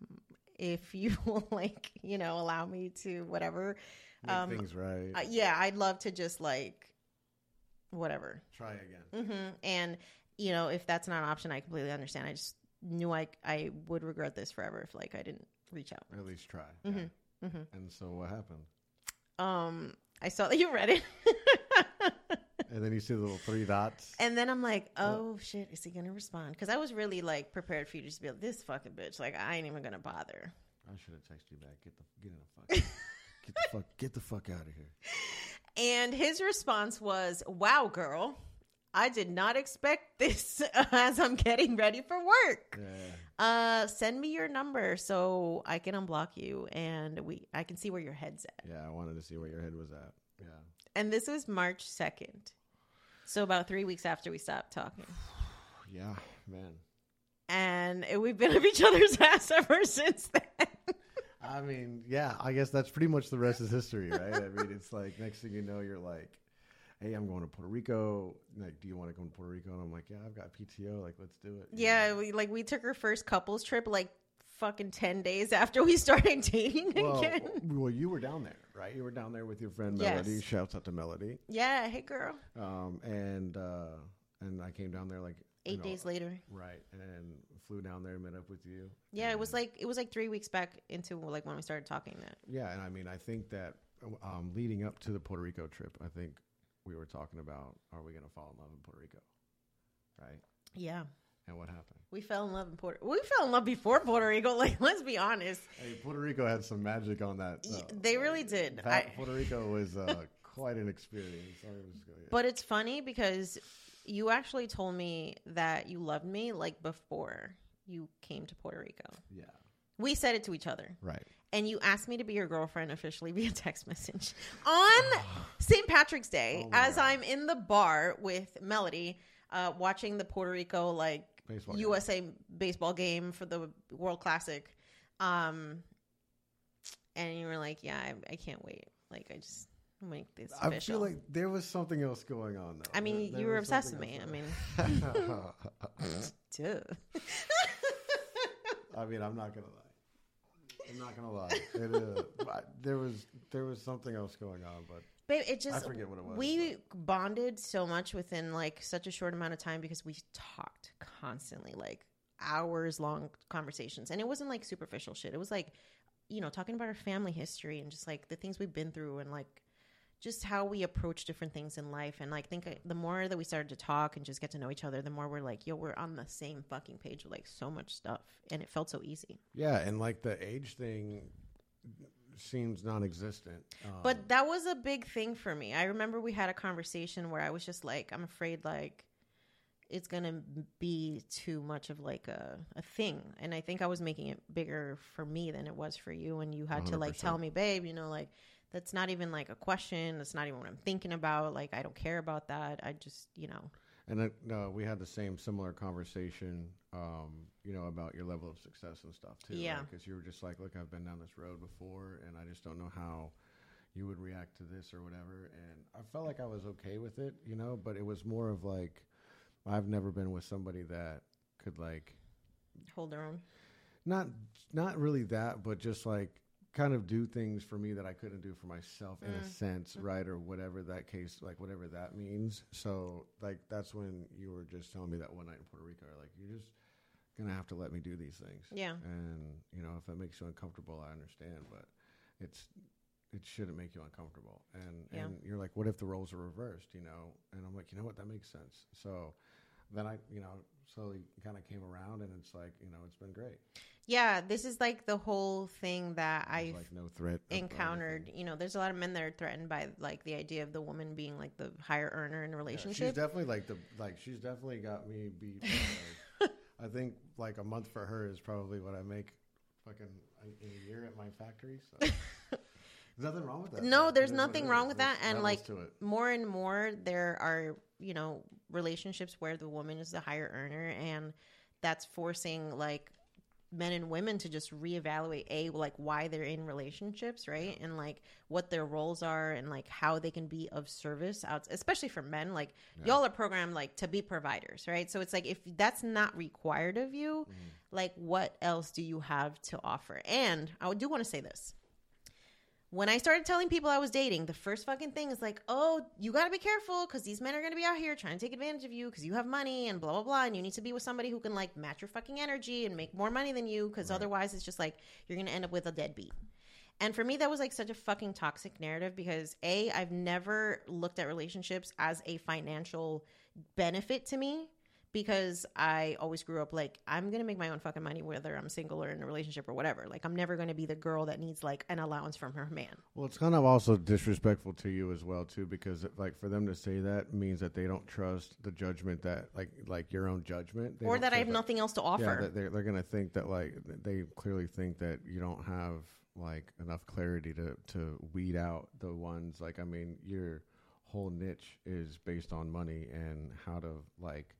if you will like you know allow me to whatever Make um things right. uh, yeah I'd love to just like whatever Try again. hmm and you know if that's not an option I completely understand I just knew I I would regret this forever if like I didn't reach out At least try. Mm-hmm. yeah. And so what happened? um I saw that you read it and then you see the little three dots. And then I'm like, oh shit, is he gonna respond? Because I was really like prepared for you to just be like, this fucking bitch. Like I ain't even gonna bother. I should have texted you back. Get the get in the fuck. get the fuck get the fuck out of here. And his response was, wow, girl. I did not expect this as I'm getting ready for work. Yeah. Uh, send me your number so I can unblock you and we I can see where your head's at. Yeah, I wanted to see where your head was at. Yeah. And this was March 2nd. So about 3 weeks after we stopped talking. Yeah, man. And we've been up each other's ass ever since then. I mean, yeah, I guess that's pretty much the rest is history, right? I mean, it's like next thing you know, you're like, hey, I'm going to Puerto Rico. Like, do you want to go to Puerto Rico? And I'm like, yeah, I've got PTO. Like, let's do it. You Yeah, know? we like we took our first couples trip like fucking 10 days after we started dating Well, again. well, you were down there, right? You were down there with your friend Yes. Melody. Shouts out to Melody. Yeah, hey girl. Um, and uh, and I came down there like you 8 know, days later. right? And flew down there, and met up with you. Yeah, it was like it was like 3 weeks back into like when we started talking that. Yeah, and I mean, I think that um, leading up to the Puerto Rico trip, I think we were talking about are we going to fall in love in Puerto Rico, right? Yeah. And what happened? We fell in love in Puerto. We fell in love before Puerto Rico. Like, let's be honest. Hey, Puerto Rico had some magic on that. Uh, they really did. I- Puerto Rico was uh, quite an experience. I was yeah. But it's funny because you actually told me that you loved me like before you came to Puerto Rico. yeah, We said it to each other. right. And you asked me to be your girlfriend officially via text message on St. Patrick's Day Oh as God. I'm in the bar with Melody uh, watching the Puerto Rico like Baseball game. USA baseball game for the World Classic. Um, and you were like, "Yeah, I, I can't wait. Like, I just make this I official." feel like there was something else going on though. I mean, There- there you were obsessed with me. I mean, I mean, I'm not gonna lie. I'm not gonna lie. It, uh, there was there was something else going on, but Babe, it just forget what it was, We bonded so much within like such a short amount of time because we talked constantly, like hours long conversations, and it wasn't like superficial shit. It was like, you know, talking about our family history and just like the things we've been through and like just how we approach different things in life. And like, think uh, the more that we started to talk and just get to know each other, the more we're like, yo, we're on the same fucking page with like so much stuff, and it felt so easy. yeah, and like the age thing seems non-existent. Um, But that was a big thing for me. I remember we had a conversation where I was just like, I'm afraid like it's gonna be too much of like a, a thing. And I think I was making it bigger for me than it was for you. And you had to like tell me, babe, you know, like that's not even like a question. That's not even what I'm thinking about. Like I don't care about that. I just, you know, And it, no, we had the same similar conversation, um, you know, about your level of success and stuff too. Yeah. Because you were just like, look, I've been down this road before, and I just don't know how you would react to this or whatever. And I felt like I was okay with it, you know, but it was more of like, I've never been with somebody that could like hold their own. not not really that, but just like kind of do things for me that I couldn't do for myself in a mm. sense, mm. right? Or whatever that case, like whatever that means. So like that's when you were just telling me that one night in Puerto Rico, like you're just gonna have to let me do these things. Yeah. And you know, if it makes you uncomfortable, I understand, but it's it shouldn't make you uncomfortable. And Yeah. and you're like, what if the roles are reversed? You know? And I'm like, you know what? That makes sense. So then I, you know, slowly kind of came around, and it's like, you know, it's been great. Yeah, this is like the whole thing that There's, I've like no threat encountered. You know, there's a lot of men that are threatened by like the idea of the woman being like the higher earner in a Yeah, relationship. she's definitely like the like she's definitely got me beat. like, I think like a month for her is probably what I make fucking in a year at my factory. So there's nothing wrong with that. No, there's nothing wrong with that. And levels like to it. more and more, there are, you know, relationships where the woman is the higher earner. And that's forcing like men and women to just reevaluate a like why they're in relationships right and like what their roles are and like how they can be of service out especially for men like y'all are programmed like to be providers right so it's like if that's not required of you Mm-hmm. like what else do you have to offer and i do want to say this when I started telling people I was dating, the first fucking thing is like, oh, you got to be careful because these men are going to be out here trying to take advantage of you because you have money and blah, blah, blah. And you need to be with somebody who can like match your fucking energy and make more money than you because otherwise it's just like you're going to end up with a deadbeat. And for me, that was like such a fucking toxic narrative because A, I've never looked at relationships as a financial benefit to me because I always grew up like I'm gonna make my own fucking money whether I'm single or in a relationship or whatever. Like I'm never gonna be the girl that needs like an allowance from her man. Well, it's kind of also disrespectful to you as well too, because like for them to say that means that they don't trust the judgment that like like your own judgment, or that I have nothing else to offer. Yeah, that they're they're gonna think that like they clearly think that you don't have like enough clarity to to weed out the ones like I mean your whole niche is based on money and how to like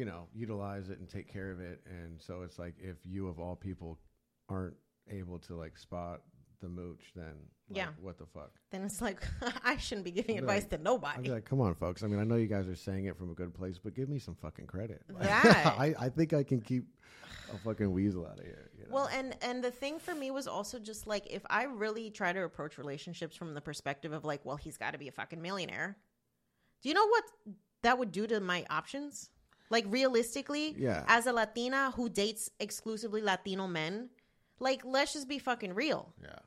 you know utilize it and take care of it and so it's like if you of all people aren't able to like spot the mooch then like, Yeah. what the fuck then it's like I shouldn't be giving be advice like- to nobody. like, come on, folks. I mean, I know you guys are saying it from a good place, but give me some fucking credit. Like, That. I, I think I can keep a fucking weasel out of here. You know? Well, and and the thing for me was also just like if I really try to approach relationships from the perspective of like, well, he's got to be a fucking millionaire. Do you know what that would do to my options? Like realistically, Yeah. as a Latina who dates exclusively Latino men, like let's just be fucking real. yeah.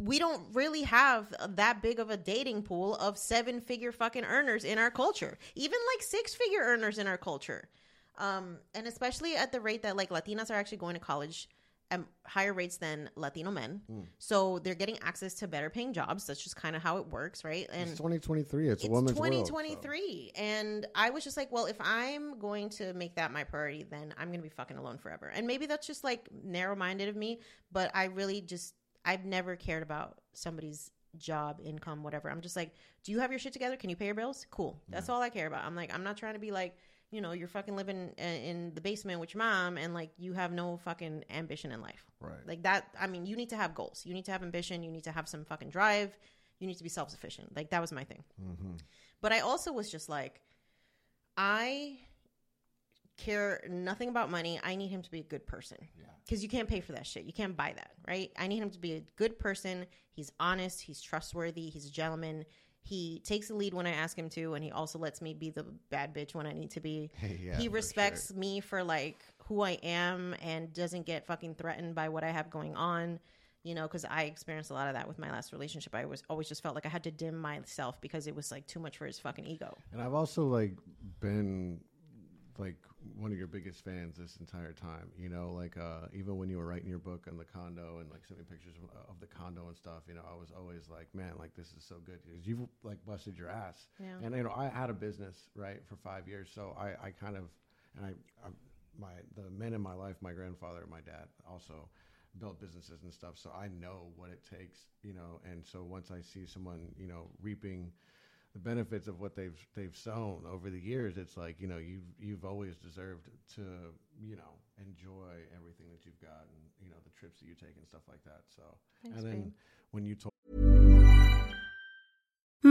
We don't really have that big of a dating pool of seven figure fucking earners in our culture. Even like six figure earners in our culture. Um, and especially at the rate that like Latinas are actually going to college at higher rates than Latino men. Hmm. So they're getting access to better paying jobs. That's just kind of how it works, right? And It's 2023. It's, a it's woman's world, so- 2023 and i was just like well if i'm going to make that my priority then i'm gonna be fucking alone forever and maybe that's just like narrow-minded of me but i really just i've never cared about somebody's job income whatever i'm just like do you have your shit together can you pay your bills cool that's all i care about i'm like i'm not trying to be like you know you're fucking living in the basement with your mom and like you have no fucking ambition in life Right. like that i mean you need to have goals you need to have ambition you need to have some fucking drive you need to be self-sufficient like that was my thing Mm-hmm. but I also was just like, I care nothing about money. I need him to be a good person. Because you can't pay for that shit. You can't buy that, right? I need him to be a good person. He's honest. He's trustworthy. He's a gentleman. He takes the lead when I ask him to, and he also lets me be the bad bitch when I need to be. Yeah, he respects me for like who I am and doesn't get fucking threatened by what I have going on. You know, because I experienced a lot of that with my last relationship. I was always just felt like I had to dim myself because it was like too much for his fucking ego. And I've also like been like one of your biggest fans this entire time. You know, like uh, even when you were writing your book on the condo and like sent me pictures of, of the condo and stuff. You know, I was always like, man, like this is so good because you've like busted your ass. Yeah. And you know, I had a business right for five years, so I, I kind of and I, I my the men in my life, my grandfather, my dad also built businesses and stuff so i know what it takes you know and so once i see someone you know reaping the benefits of what they've they've sown over the years it's like you know you've you've always deserved to you know enjoy everything that you've got and you know the trips that you take and stuff like that so Thanks, and then babe. when you told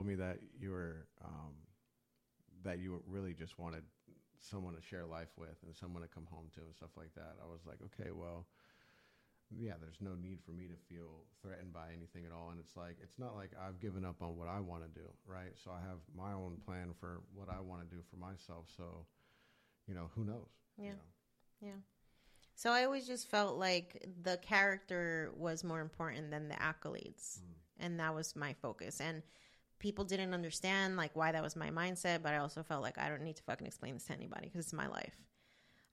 Told me that you were um, that you really just wanted someone to share life with and someone to come home to and stuff like that. I was like, okay, well, yeah, there's no need for me to feel threatened by anything at all. And it's like, it's not like I've given up on what I want to do, right? So I have my own plan for what I want to do for myself. So, you know, who knows? Yeah. You know? Yeah. So I always just felt like the character was more important than the accolades. And that was my focus. And people didn't understand like why that was my mindset, but I also felt like I don't need to fucking explain this to anybody because it's my life.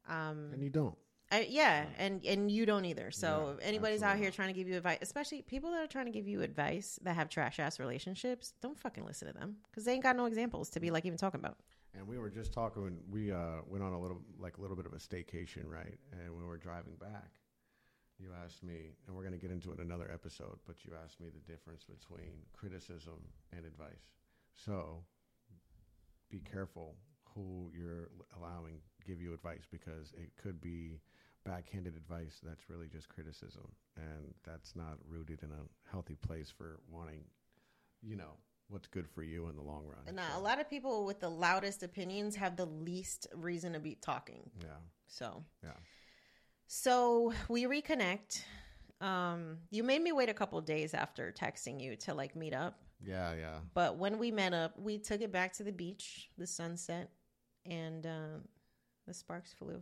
Um And you don't. I, yeah, and and you don't either. So Yeah, anybody's out here trying to give you advice, especially people that are trying to give you advice that have trash ass relationships, don't fucking listen to them because they ain't got no examples to be like even talking about. And we were just talking. When we uh, went on a little, like a little bit of a staycation, right? And when we were driving back, you asked me, and we're going to get into it in another episode. But you asked me the difference between criticism and advice. So be careful who you're allowing give you advice because it could be backhanded advice that's really just criticism, and that's not rooted in a healthy place for wanting, you know, what's good for you in the long run. And uh, So, a lot of people with the loudest opinions have the least reason to be talking. yeah, So, yeah. So we reconnect. Um, you made me wait a couple days after texting you to like meet up. Yeah, yeah. But when we met up, we took it back to the beach, the sunset, and uh, the sparks flew.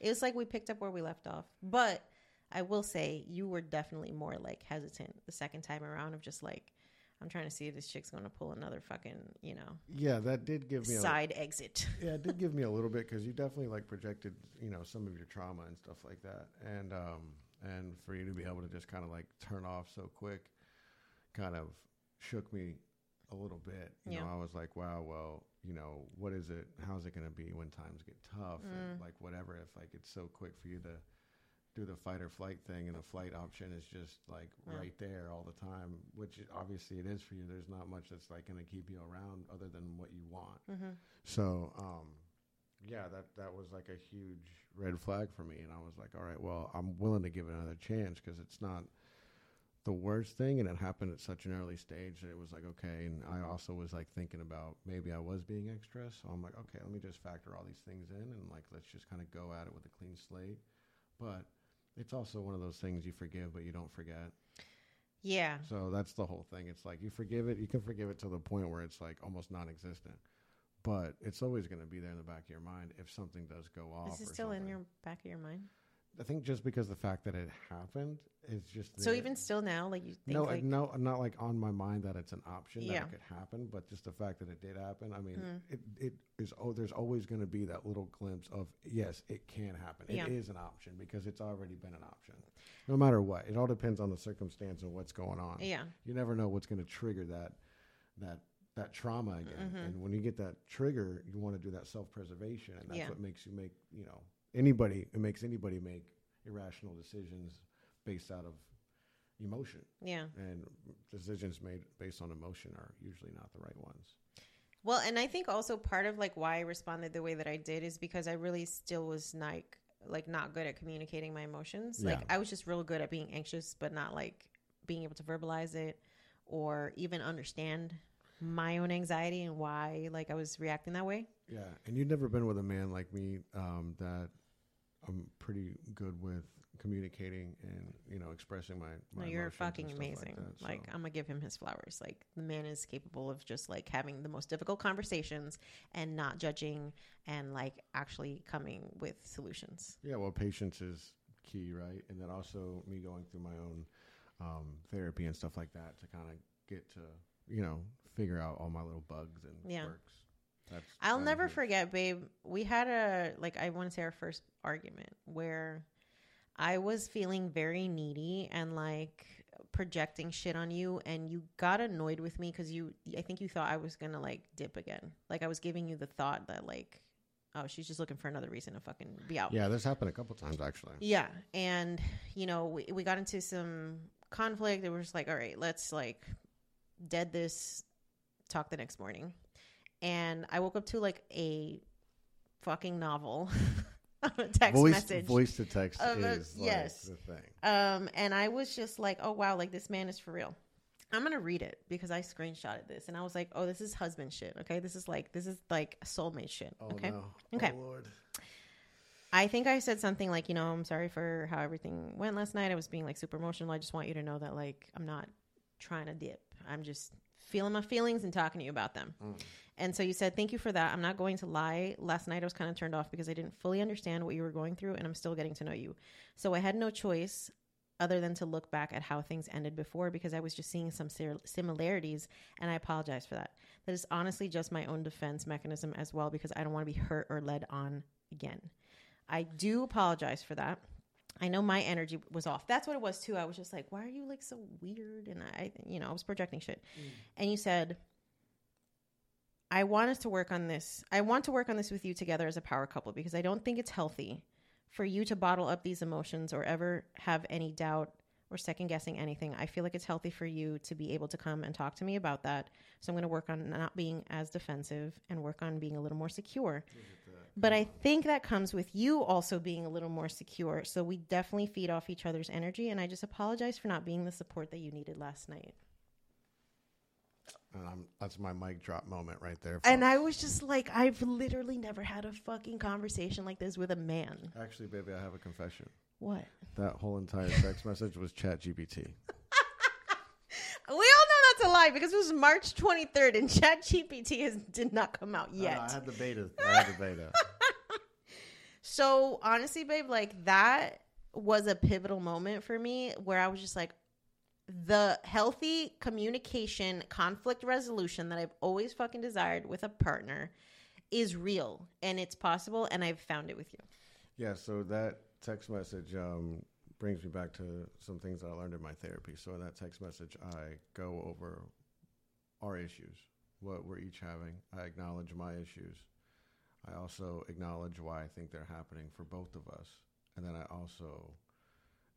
It was like we picked up where we left off. But I will say, you were definitely more like hesitant the second time around of just like, I'm trying to see if this chick's going to pull another fucking, you know, Yeah, that did give me a side exit. Yeah, it did give me a little bit because you definitely like projected, you know, some of your trauma and stuff like that, and um, and for you to be able to just kind of like turn off so quick, kind of shook me a little bit. You know, I was like, wow, well, you know, what is it? How's it going to be when times get tough and like whatever? If like it's so quick for you to do the fight or flight thing and the flight option is just like right there all the time which obviously it is for you. There's not much that's like going to keep you around other than what you want. So um yeah that that was like a huge red flag for me and i was like all right well i'm willing to give it another chance because it's not the worst thing and it happened at such an early stage that it was like okay and i also was like thinking about maybe i was being extra so i'm like okay let me just factor all these things in and like let's just kind of go at it with a clean slate. But it's also one of those things you forgive but you don't forget Yeah. so that's the whole thing it's like you forgive it you can forgive it to the point where it's like almost non-existent but it's always going to be there in the back of your mind if something does go off Is it still in your back of your mind? I think just because the fact that it happened is just So there. even still now, like you think no, like no, not like on my mind that it's an option Yeah. that it could happen, but just the fact that it did happen. I mean, Hmm. it it is. Oh, there's always going to be that little glimpse of yes, it can happen. It is an option because it's already been an option. No matter what, it all depends on the circumstance and what's going on. Yeah. you never know what's going to trigger that that that trauma again. Mm-hmm. And when you get that trigger, you want to do that self preservation, and that's Yeah. what makes you make you know anybody. It makes anybody make irrational decisions based out of emotion yeah. and decisions made based on emotion are usually not the right ones. Well, and I think also part of like why I responded the way that I did is because I really still was like like not good at communicating my emotions. Like I was just real good at being anxious, but not like being able to verbalize it or even understand my own anxiety and why like I was reacting that way. Yeah, and you've never been with a man like me um, that I'm pretty good with communicating and you know expressing my. my No, you're fucking amazing. that, Like. I'm gonna give him his flowers. Like the man is capable of just like having the most difficult conversations and not judging and like actually coming with solutions. yeah, well, patience is key, right? And then also me going through my own um, therapy and stuff like that to kind of get to you know figure out all my little bugs and Yeah. quirks. That's I'll never huge. forget, babe. We had a like I want to say our first argument where I was feeling very needy and like projecting shit on you and you got annoyed with me because you i think you thought i was gonna like dip again like i was giving you the thought that like oh she's just looking for another reason to fucking be out Yeah, this happened a couple times actually. yeah and you know we, we got into some conflict it was just like all right let's like dead this talk the next morning and i woke up to like a fucking novel a text voice, message voice to text a- is like yes. the thing. um, and I was just like, oh wow, like this man is for real. I'm gonna read it because I screenshotted this and I was like, oh, this is husband shit. Okay, this is like this is like soulmate shit. Oh okay, no. okay. Oh Lord. I think I said something like, you know, I'm sorry for how everything went last night. I was being like super emotional. I just want you to know that like I'm not trying to dip. I'm just feeling my feelings and talking to you about them. Mm. And so you said, thank you for that. I'm not going to lie. Last night I was kind of turned off because I didn't fully understand what you were going through and I'm still getting to know you. So I had no choice other than to look back at how things ended before because I was just seeing some similarities and I apologize for that. That is honestly just my own defense mechanism as well because I don't want to be hurt or led on again. I do apologize for that. I know my energy was off. That's what it was too. I was just like, why are you like so weird? And I, you know, I was projecting shit. Mm. And you said, I want us to work on this. I want to work on this with you together as a power couple because I don't think it's healthy for you to bottle up these emotions or ever have any doubt or second guessing anything. I feel like it's healthy for you to be able to come and talk to me about that. So I'm going to work on not being as defensive and work on being a little more secure. Mm-hmm. But I think that comes with you also being a little more secure. So we definitely feed off each other's energy. And I just apologize for not being the support that you needed last night. And I'm, that's my mic drop moment right there. And. I was just like, I've literally never had a fucking conversation like this with a man. Actually, baby, I have a confession. What? That whole entire text message was Chat GPT. We that's a lie because it was March 23rd and ChatGPT has did not come out yet. I had the beta. I had the beta. So honestly, babe, like that was a pivotal moment for me where I was just like, the healthy communication, conflict resolution that I've always fucking desired with a partner is real and it's possible, and I've found it with you. Yeah, so that text message um, brings me back to some things that I learned in my therapy. So in that text message, I go over our issues, what we're each having. I acknowledge my issues. I also acknowledge why I think they're happening for both of us, and then I also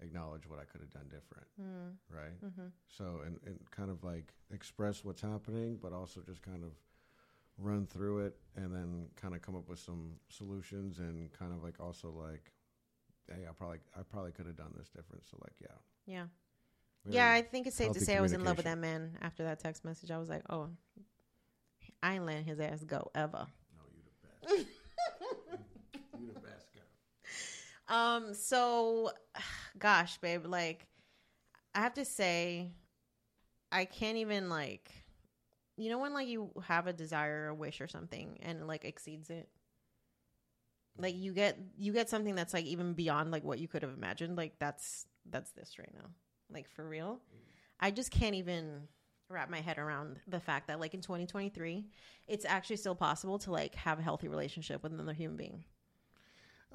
acknowledge what I could have done different. Hmm. Right. Mm-hmm. So and, and kind of like express what's happening, but also just kind of run through it and then kind of come up with some solutions and kind of like also like hey i probably i probably could have done this different so like yeah Yeah. Yeah, I think it's safe to say I was in love with that man after that text message. I was like, oh, I ain't letting his ass go ever. No, you the best you the best guy Um, so gosh, babe, like I have to say I can't even like you know when like you have a desire or a wish or something and it, like exceeds it? Like you get you get something that's like even beyond like what you could have imagined. Like that's that's this right now. Like for real. I just can't even wrap my head around the fact that like in 2023 it's actually still possible to like have a healthy relationship with another human being.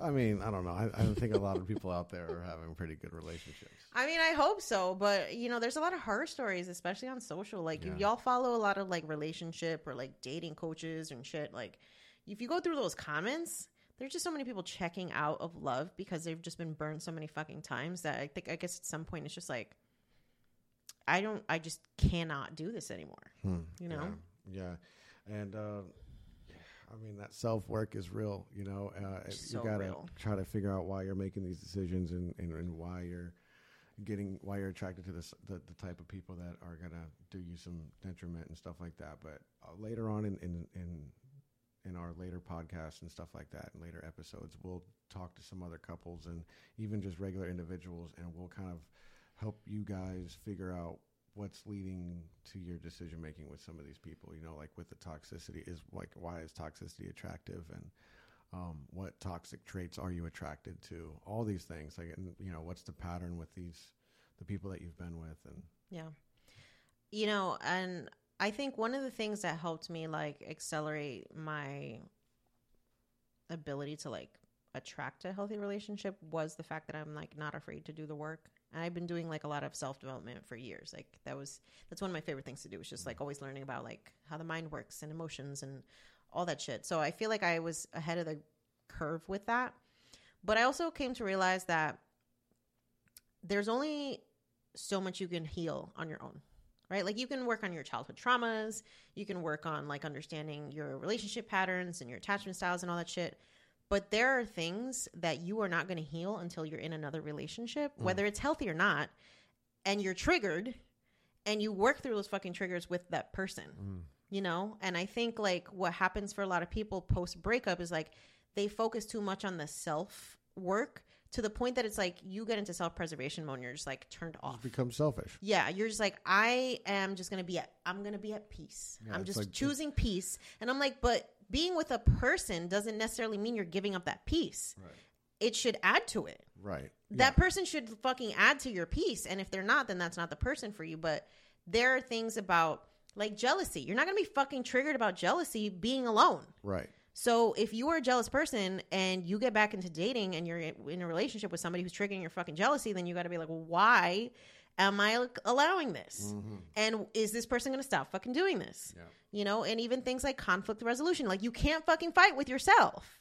i mean i don't know I, I don't think a lot of people out there are having pretty good relationships I mean, I hope so, but you know, there's a lot of horror stories, especially on social. Like, Yeah. if y'all follow a lot of like relationship or like dating coaches and shit, like, if you go through those comments, there's just so many people checking out of love because they've just been burned so many fucking times that I think, I guess at some point it's just like, I don't, I just cannot do this anymore. You know? yeah, yeah. and uh i mean that self-work is real you know uh, So you gotta real. try to figure out why you're making these decisions and, and, and why you're getting why you're attracted to this the, the type of people that are gonna do you some detriment and stuff like that but uh, later on in, in in in our later podcasts and stuff like that and later episodes we'll talk to some other couples and even just regular individuals and we'll kind of help you guys figure out what's leading to your decision making with some of these people you know like with the toxicity is like why is toxicity attractive and um, what toxic traits are you attracted to all these things like and, you know what's the pattern with these the people that you've been with and Yeah. You know, and I think one of the things that helped me like accelerate my ability to like attract a healthy relationship was the fact that I'm like not afraid to do the work And I've been doing like a lot of self development for years. Like that was that's one of my favorite things to do. It's just like mm-hmm. always learning about like how the mind works and emotions and all that shit. So I feel like I was ahead of the curve with that. But I also came to realize that there's only so much you can heal on your own. Right? Like you can work on your childhood traumas, you can work on like understanding your relationship patterns and your attachment styles and all that shit. But there are things that you are not going to heal until you're in another relationship, mm. whether it's healthy or not, and you're triggered and you work through those fucking triggers with that person. Mm. You know? And I think like what happens for a lot of people post breakup is like they focus too much on the self work to the point that it's like you get into self preservation mode and you're just like turned off. Become selfish. Yeah, you're just like I am just gonna be at I'm gonna be at peace. Yeah, I'm just like- choosing peace, and I'm like, but being with a person doesn't necessarily mean you're giving up that peace. Right. It should add to it. Right. That person should fucking add to your peace, and if they're not, then that's not the person for you. But there are things about like jealousy. You're not gonna be fucking triggered about jealousy being alone. Right. So if you are a jealous person and you get back into dating and you're in a relationship with somebody who's triggering your fucking jealousy, then you got to be like, well, why am I allowing this? Mm-hmm. And is this person going to stop fucking doing this? You know, and even things like conflict resolution, like you can't fucking fight with yourself.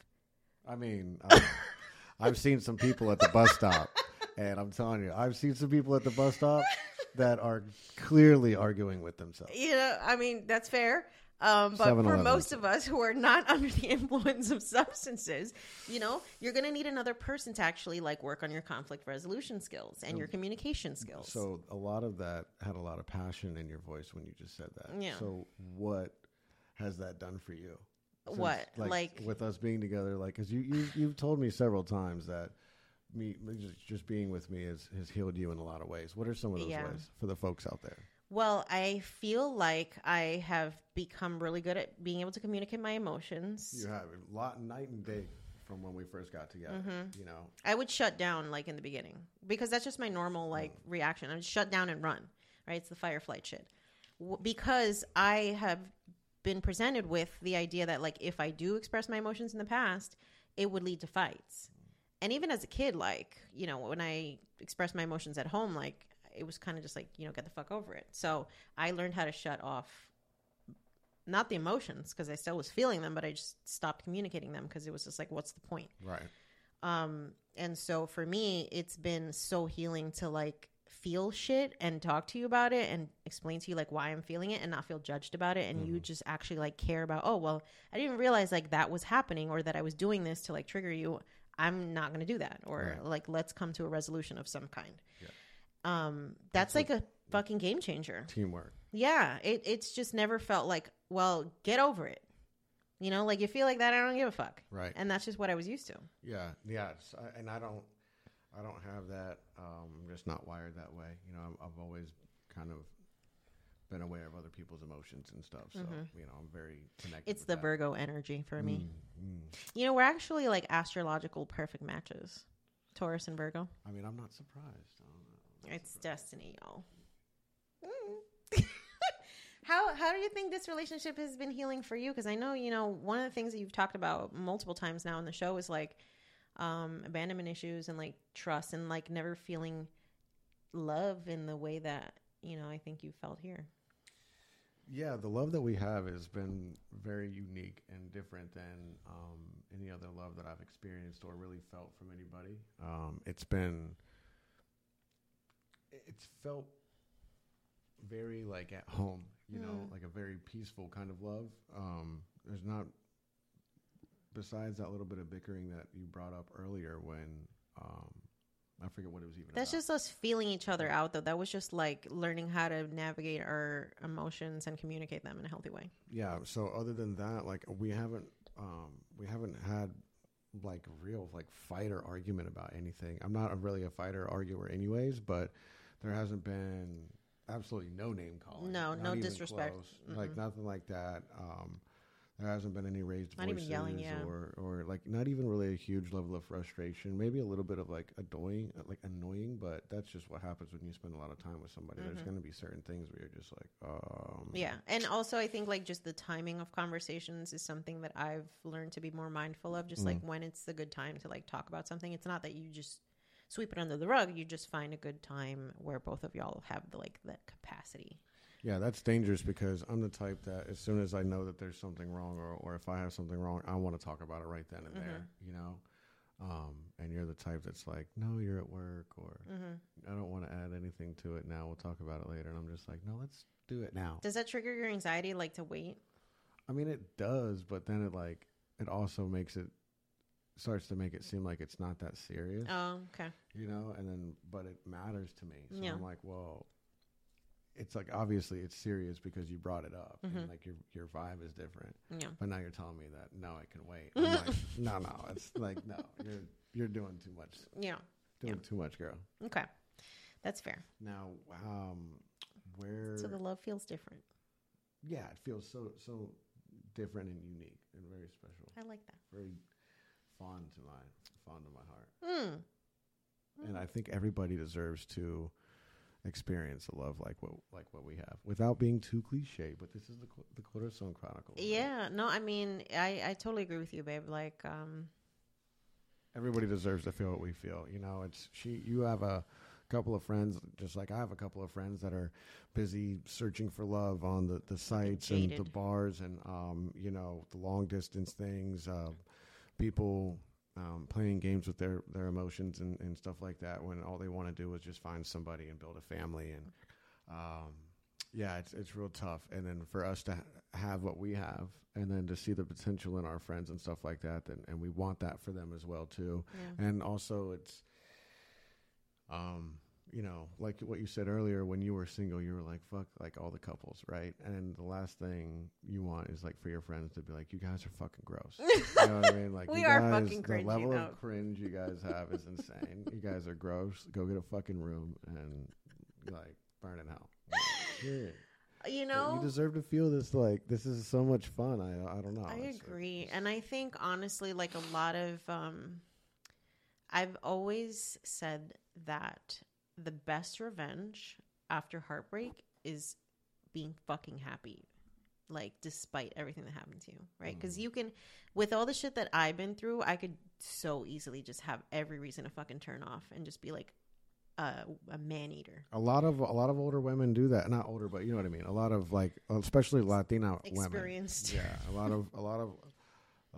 I mean, I've, I've seen some people at the bus stop, and I'm telling you, I've seen some people at the bus stop that are clearly arguing with themselves. You know, I mean, that's fair. Um, but for 7-Eleven. most of us who are not under the influence of substances, you know, you're going to need another person to actually like work on your conflict resolution skills and your communication skills. So a lot of that had a lot of passion in your voice when you just said that. Yeah. So what has that done for you? What? Like- with us being together, like because you you you've told me several times that me just, just being with me has has healed you in a lot of ways. What are some of those Yeah. ways for the folks out there? Well, I feel like I have become really good at being able to communicate my emotions. You have a lot night and day from when we first got together. Mm-hmm. You know, I would shut down like in the beginning because that's just my normal like reaction. I would shut down and run. Right? It's the fire flight shit. W- because I have been presented with the idea that like if I do express my emotions in the past, it would lead to fights. And even as a kid, like you know, when I expressed my emotions at home, like it was kind of just like you know, get the fuck over it. So I learned how to shut off not the emotions because I still was feeling them, but I just stopped communicating them because it was just like, what's the point? right? Um, and so for me, it's been so healing to like feel shit and talk to you about it and explain to you like why I'm feeling it and not feel judged about it. And you just actually like care about, oh, well, I didn't realize like that was happening or that I was doing this to like trigger you. I'm not going to do that. Or like, let's come to a resolution of some kind. Um, that's like a fucking game changer. Teamwork. Yeah, it, it's just never felt like, well, get over it. You know, like you feel like that, I don't give a fuck. Right. And that's just what I was used to. Yeah, yeah, I, and I don't, I don't have that. Um, I'm just not wired that way. You know, I'm, I've always kind of been aware of other people's emotions and stuff. So you know, I'm very connected. Mm-hmm. It's the that. Virgo energy for me. Mm, You know, we're actually like astrological perfect matches. Taurus and Virgo. I mean, I'm not surprised. I don't. It's destiny, y'all. Mm. how how do you think this relationship has been healing for you? Because I know you know one of the things that you've talked about multiple times now in the show is like um, abandonment issues and like trust and like never feeling love in the way that you know I think you felt here. Yeah, the love that we have has been very unique and different than um, any other love that I've experienced or really felt from anybody. Um, it's been, it's felt very like at home, you know, like a very peaceful kind of love. Um, there's not, besides that little bit of bickering that you brought up earlier when, um, I forget what it was even That's about. just us feeling each other out, though. That was just like learning how to navigate our emotions and communicate them in a healthy way. yeah so other than that like we haven't um we haven't had like real like fight or argument about anything i'm not a, really a fighter arguer anyways but there hasn't been absolutely no name calling No, no disrespect. like nothing like that um there hasn't been any raised Not voices yelling, yeah. or or like not even really a huge level of frustration maybe a little bit of like annoying like annoying but that's just what happens when you spend a lot of time with somebody there's going to be certain things where you're just like um Mm-hmm. Yeah. And also, I think like just the timing of conversations is something that I've learned to be more mindful of. Just Mm. like when it's the good time to like talk about something. It's not that you just sweep it under the rug. You just find a good time where both of y'all have the like the capacity. Yeah, that's dangerous because I'm the type that as soon as I know that there's something wrong or, or if I have something wrong, I want to talk about it right then and there, you know? Um, and you're the type that's like, no, you're at work or I don't want to add anything to it now. We'll talk about it later. And I'm just like, no, let's do it now. Does that trigger your anxiety, like to wait? I mean, it does, but then it like, it also makes it, starts to make it seem like it's not that serious. Oh, okay. you know and then but it matters to me so Yeah. i'm like well it's like obviously it's serious because you brought it up Mm-hmm. and like your your vibe is different Yeah. but now you're telling me that no I can wait i'm like no no it's like no you're you're doing too much Yeah. doing too much girl Okay. That's fair. now um where So the love feels different. yeah it feels so so different and unique and very special I like that. very fond to my fond to my heart and i think everybody deserves to experience a love like what like what we have without being too cliche but this is the the Corazon Chronicles right? Yeah. No, I mean, I I totally agree with you, babe. Like, um, everybody deserves to feel what we feel you know it's she you have a couple of friends just like i have a couple of friends that are busy searching for love on the, the sites and the bars and um you know the long distance things uh people um, playing games with their their emotions and, and stuff like that when all they want to do is just find somebody and build a family and um yeah it's it's real tough. And then for us to ha- have what we have and then to see the potential in our friends and stuff like that and, and we want that for them as well too. And also it's um you know like what you said earlier when you were single you were like fuck like all the couples right and the last thing you want is like for your friends to be like you guys are fucking gross you know what i mean like We you are guys, fucking the level though. of cringe you guys have is insane you guys are gross go get a fucking room and like burn in hell you know, you deserve to feel this like this is so much fun. I I don't know. I It's- agree. And I think honestly, like a lot of um I've always said that the best revenge after heartbreak is being fucking happy. Like despite everything that happened to you, right? Because Mm-hmm. you can, with all the shit that I've been through, I could so easily just have every reason to fucking turn off and just be like a, a man eater. a lot of a lot of older women do that. Not older, but you know what I mean. A lot of like, especially Latina women. Experienced. Yeah, a lot of a lot of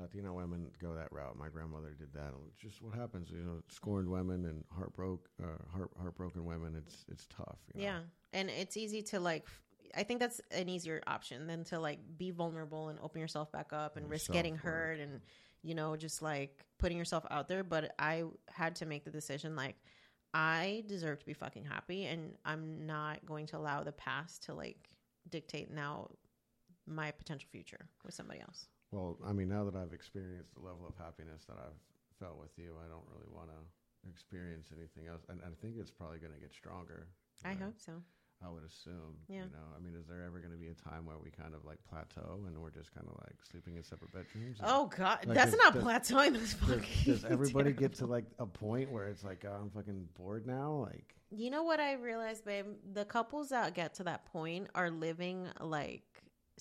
Latino women go that route. My grandmother did that. It's just what happens, you know, scorned women and heartbroke, uh, heart, heartbroken women. It's it's tough. You know? Yeah, and it's easy to like. I think that's an easier option than to like be vulnerable and open yourself back up and risk getting hurt and you know just like putting yourself out there. But I had to make the decision like I deserve to be fucking happy, and I'm not going to allow the past to like dictate now my potential future with somebody else. Well, I mean, now that I've experienced the level of happiness that I've felt with you, I don't really want to experience anything else. And I think it's probably going to get stronger. I hope so. I would assume. Yeah. You know, I mean, is there ever going to be a time where we kind of like plateau and we're just kind of like sleeping in separate bedrooms? Oh God, Like, that's does- not does- plateauing. That's Does, fucking. does everybody get to like a point where it's like, oh, I'm fucking bored now? Like, You know what I realized, babe? The couples that get to that point are living like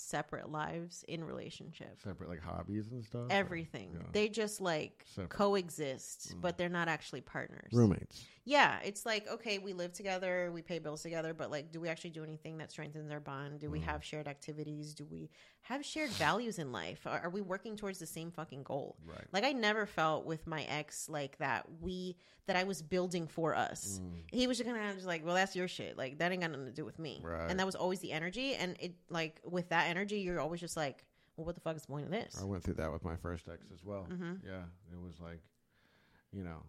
separate lives in relationships. separate like hobbies and stuff? or- Everything. yeah. They just like Separate. Mm. coexist, but they're not actually partners. Roommates. Yeah, it's like okay, we live together, we pay bills together, but like, do we actually do anything that strengthens our bond? Do Mm. we have shared activities? Do we have shared values in life? Are, are we working towards the same fucking goal? Right. Like, I never felt with my ex like that. We that I was building for us. Mm. He was just kind of just like, well, that's your shit. Like that ain't got nothing to do with me. Right. And that was always the energy. And it like with that energy, you're always just like, well, what the fuck is the point of this? I went through that with my first ex as well. Mm-hmm. Yeah, it was like, you know,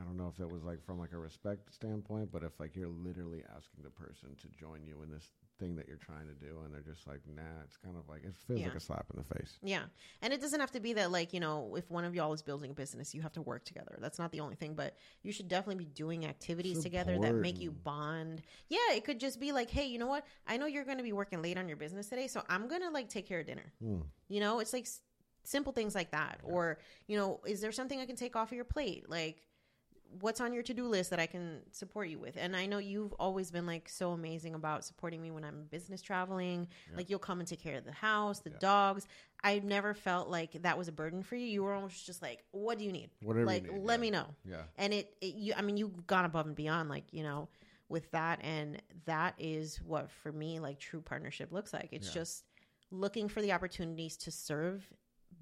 I don't know if that was like from like a respect standpoint, but if like you're literally asking the person to join you in this thing that you're trying to do, and they're just like, nah, it's kind of like it feels Yeah. like a slap in the face. Yeah. And it doesn't have to be that, like, you know, if one of y'all is building a business, you have to work together. That's not the only thing, but you should definitely be doing activities together that make you bond. Yeah. It could just be like, hey, you know what? I know you're going to be working late on your business today, so I'm going to, like, take care of dinner. Hmm. You know, it's like s- simple things like that. Or, you know, is there something I can take off of your plate? Like, what's on your to-do list that I can support you with? And I know you've always been like so amazing about supporting me when I'm business traveling. Like you'll come and take care of the house, the dogs. I never felt like that was a burden for you. You were almost just like, what do you need? Whatever like, need, let yeah. me know. Yeah. And it, it, you, I mean, you've gone above and beyond, like you know, with that, and that is what for me, like true partnership looks like. It's just looking for the opportunities to serve,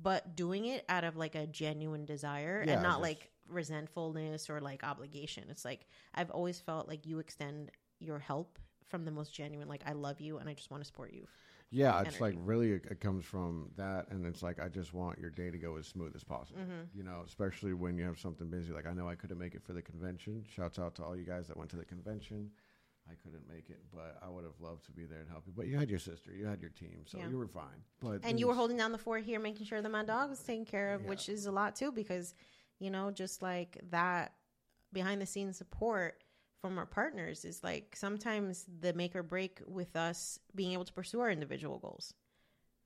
but doing it out of like a genuine desire Yeah, and not just- like resentfulness or like obligation. It's like I've always felt like you extend your help from the most genuine, like I love you and I just want to support you. Yeah, it's like really it, comes from that, and it's like I just want your day to go as smooth as possible. Mm-hmm. You know, especially when you have something busy. Like I know I couldn't make it for the convention. Shouts out to all you guys that went to the convention. I couldn't make it, but I would have loved to be there and help you. But you had your sister, you had your team, so Yeah. you were fine. But And you were holding down the fort here, making sure that my dog was taken care of, which is a lot too, because, you know, just like that behind the scenes support from our partners is like sometimes the make or break with us being able to pursue our individual goals,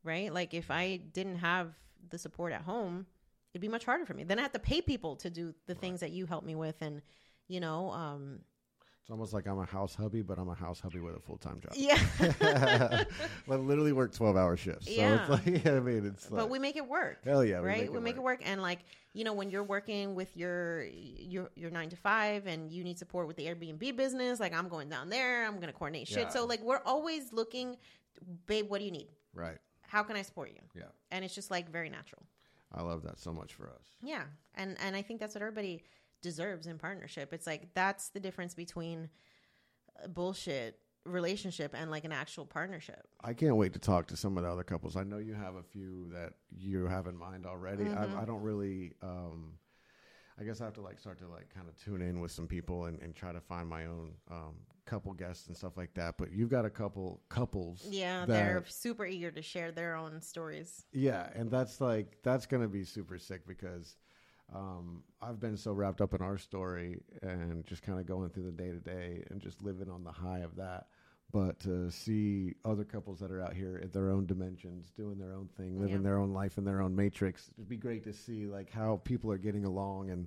right? Like if I didn't have the support at home, it'd be much harder for me. Then I have to pay people to do the things that you help me with. And, you know, um, It's almost like I'm a house hubby, but I'm a house hubby with a full time job. yeah, I literally work twelve hour shifts. So Yeah. it's like I mean, it's but like, we make it work. Hell yeah, we right? make it we make it work. work, and like you know, when you're working with your your your nine to five, and you need support with the Airbnb business, like I'm going down there, I'm gonna coordinate shit. Yeah. So like we're always looking, babe, what do you need? right. How can I support you? Yeah, And it's just like very natural. I love that so much for us. Yeah, and and I think that's what everybody deserves in partnership. It's like that's the difference between a bullshit relationship and like an actual partnership. I can't wait to talk to some of the other couples. I know you have a few that you have in mind already. Mm-hmm. I, I don't really. Um, I guess I have to like start to like kind of tune in with some people and, and try to find my own um, couple guests and stuff like that. But you've got a couple couples. Yeah, they're super eager to share their own stories. Yeah, and that's like that's gonna be super sick because um, I've been so wrapped up in our story and just kind of going through the day to day and just living on the high of that. But to see other couples that are out here at their own dimensions, doing their own thing, living Yeah. their own life in their own matrix, it'd be great to see like how people are getting along and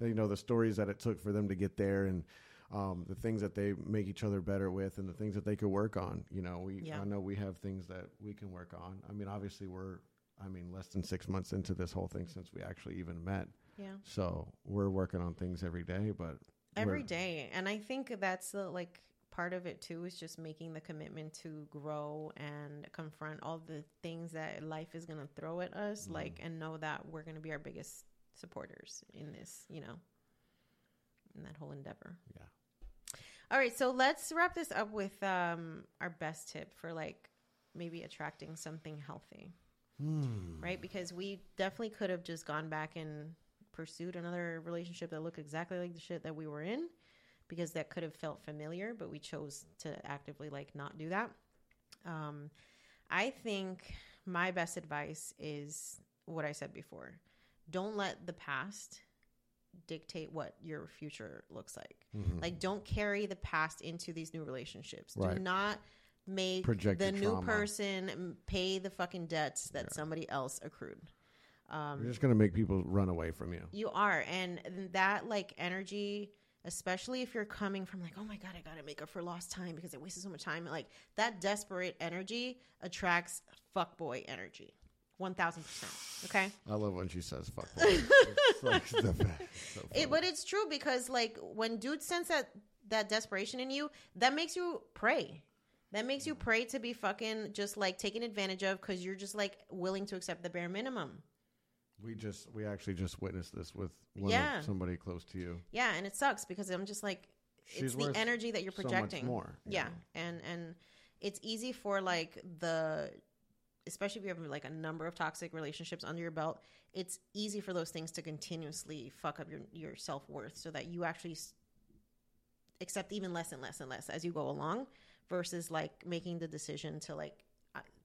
you know the stories that it took for them to get there and um, the things that they make each other better with and the things that they could work on. You know, we Yeah. I know we have things that we can work on. I mean, obviously we're I mean less than six months into this whole thing since we actually even met. Yeah. So we're working on things every day, but every day. and i think that's the like part of it too is just making the commitment to grow and confront all the things that life is going to throw at us Mm-hmm. like and know that we're going to be our biggest supporters in this you know in that whole endeavor Yeah. all right so let's wrap this up with um our best tip for like maybe attracting something healthy Hmm. right because we definitely could have just gone back and pursued another relationship that looked exactly like the shit that we were in because that could have felt familiar but we chose to actively like not do that. Um i think my best advice is what i said before. Don't let the past dictate what your future looks like. Like don't carry the past into these new relationships. Right. do not make Project the new trauma. person pay the fucking debts that somebody else accrued Um, you're just gonna make people run away from you. you are. And that like energy, especially if you're coming from like, oh my God, I gotta make up for lost time because I wasted so much time. Like that desperate energy attracts fuckboy energy. One thousand percent. Okay. I love when she says "fuck." boy." it's like the best. So It, but it's true because like when dudes sense that that desperation in you, that makes you prey. That makes you mm. prey to be fucking just like taken advantage of because you're just like willing to accept the bare minimum. We just we actually just witnessed this with one Yeah. of somebody close to you. Yeah, and it sucks because I'm just like She's it's the energy that you're projecting. so more, Yeah. yeah. And and it's easy for like the especially if you have like a number of toxic relationships under your belt, it's easy for those things to continuously fuck up your your self-worth so that you actually accept even less and less and less as you go along versus like making the decision to like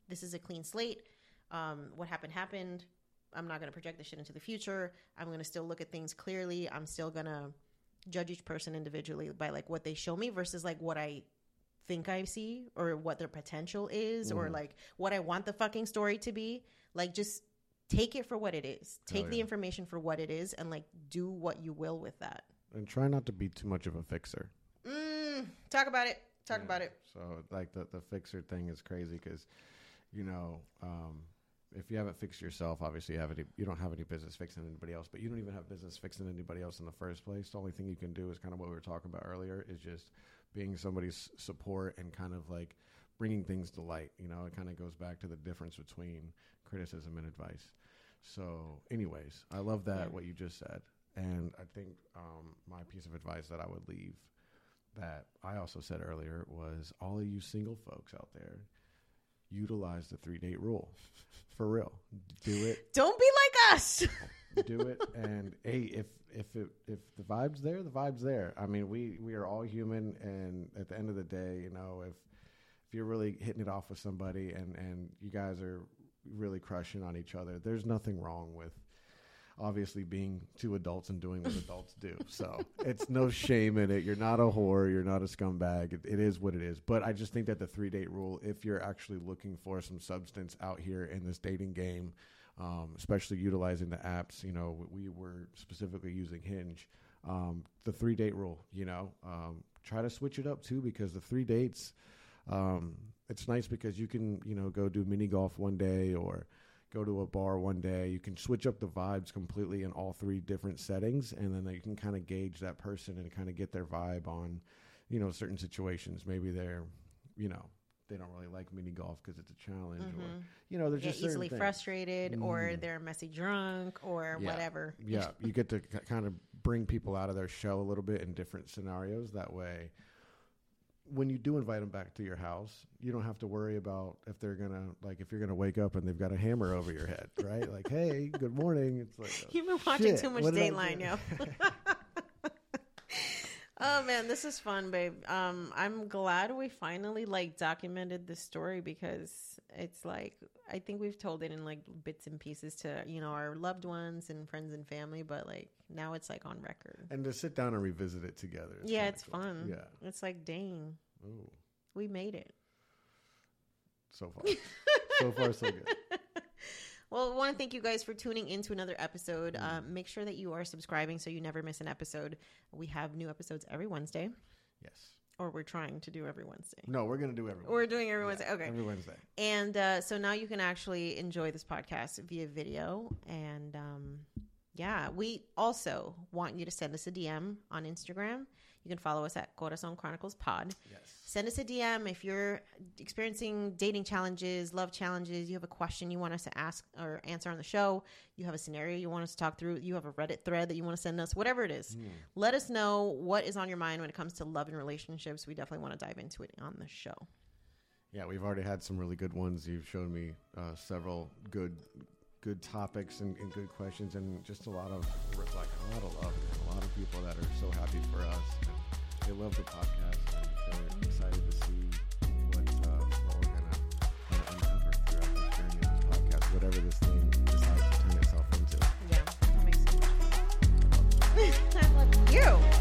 this is a clean slate. Um, what happened happened. I'm not going to project this shit into the future. I'm going to still look at things clearly. I'm still going to judge each person individually by like what they show me versus like what I think I see or what their potential is or like what I want the fucking story to be. Like just take it for what it is. Take the information for what it is and like do what you will with that. and try not to be too much of a fixer. Mm, talk about it. Talk Yeah. about it. So like the the fixer thing is crazy because, you know, um, if you haven't fixed yourself, obviously you have any, you don't have any business fixing anybody else. But you don't even have business fixing anybody else in the first place. The only thing you can do is kind of what we were talking about earlier is just being somebody's support and kind of like bringing things to light. You know, it kind of goes back to the difference between criticism and advice. So, anyways, I love that what you just said, and I think um, my piece of advice that I would leave that I also said earlier was all of you single folks out there, utilize the three date rule. For real. Do it. Don't be like us. Do it. And hey, if if it if the vibe's there, the vibe's there. I mean, we we are all human and at the end of the day, you know, if if you're really hitting it off with somebody and and you guys are really crushing on each other, there's nothing wrong with obviously being two adults and doing what adults do. So it's no shame in it. You're not a whore. You're not a scumbag. It, it is what it is. But I just think that the three date rule, if you're actually looking for some substance out here in this dating game, um, especially utilizing the apps, you know, we were specifically using Hinge. Um, the three date rule, you know, um, try to switch it up too because the three dates, um, it's nice because you can, you know, go do mini golf one day or go to a bar one day. You can switch up the vibes completely in all three different settings, and then you can kind of gauge that person and kind of get their vibe on, you know, certain situations. Maybe they're, you know, they don't really like mini golf because it's a challenge, or you know, they're just easily things. frustrated, or Mm. they're messy drunk, or Yeah. whatever. Yeah, you get to k- kind of bring people out of their shell a little bit in different scenarios. That way, when you do invite them back to your house, you don't have to worry about if they're gonna like if you're gonna wake up and they've got a hammer over your head, right? like, hey, good morning. It's like oh, You've been watching shit, too much Dateline, yo. oh man, this is fun, babe. Um, I'm glad we finally like documented this story because it's like I think we've told it in like bits and pieces to you know our loved ones and friends and family, but like now it's like on record. and to sit down and revisit it together. yeah, it's cool. fun. Yeah. it's like dang, Ooh, we made it. so far, so far, so good. Well, I want to thank you guys for tuning into another episode. Um, make sure that you are subscribing so you never miss an episode. We have new episodes every Wednesday, Yes. Or we're trying to do every Wednesday. No, we're gonna do every. We're doing every Wednesday. Okay. Every Wednesday. And uh, so now you can actually enjoy this podcast via video. And um, yeah, we also want you to send us a DM on Instagram. You can follow us at Corazon Chronicles Pod. Yes. Send us a DM if you're experiencing dating challenges, love challenges, you have a question you want us to ask or answer on the show, you have a scenario you want us to talk through, you have a Reddit thread that you want to send us, whatever it is. Let us know what is on your mind when it comes to love and relationships. We definitely want to dive into it on the show. Yeah, we've already had some really good ones. You've shown me uh, several good, good topics and, and, good questions and just a lot of like a lot of love and a lot of people that are so happy for us. They love the podcast. And they're excited to see what uh, we're gonna kind of uncover throughout this journey of this podcast, whatever this thing decides to turn itself into. Yeah, that makes so much fun. I love you.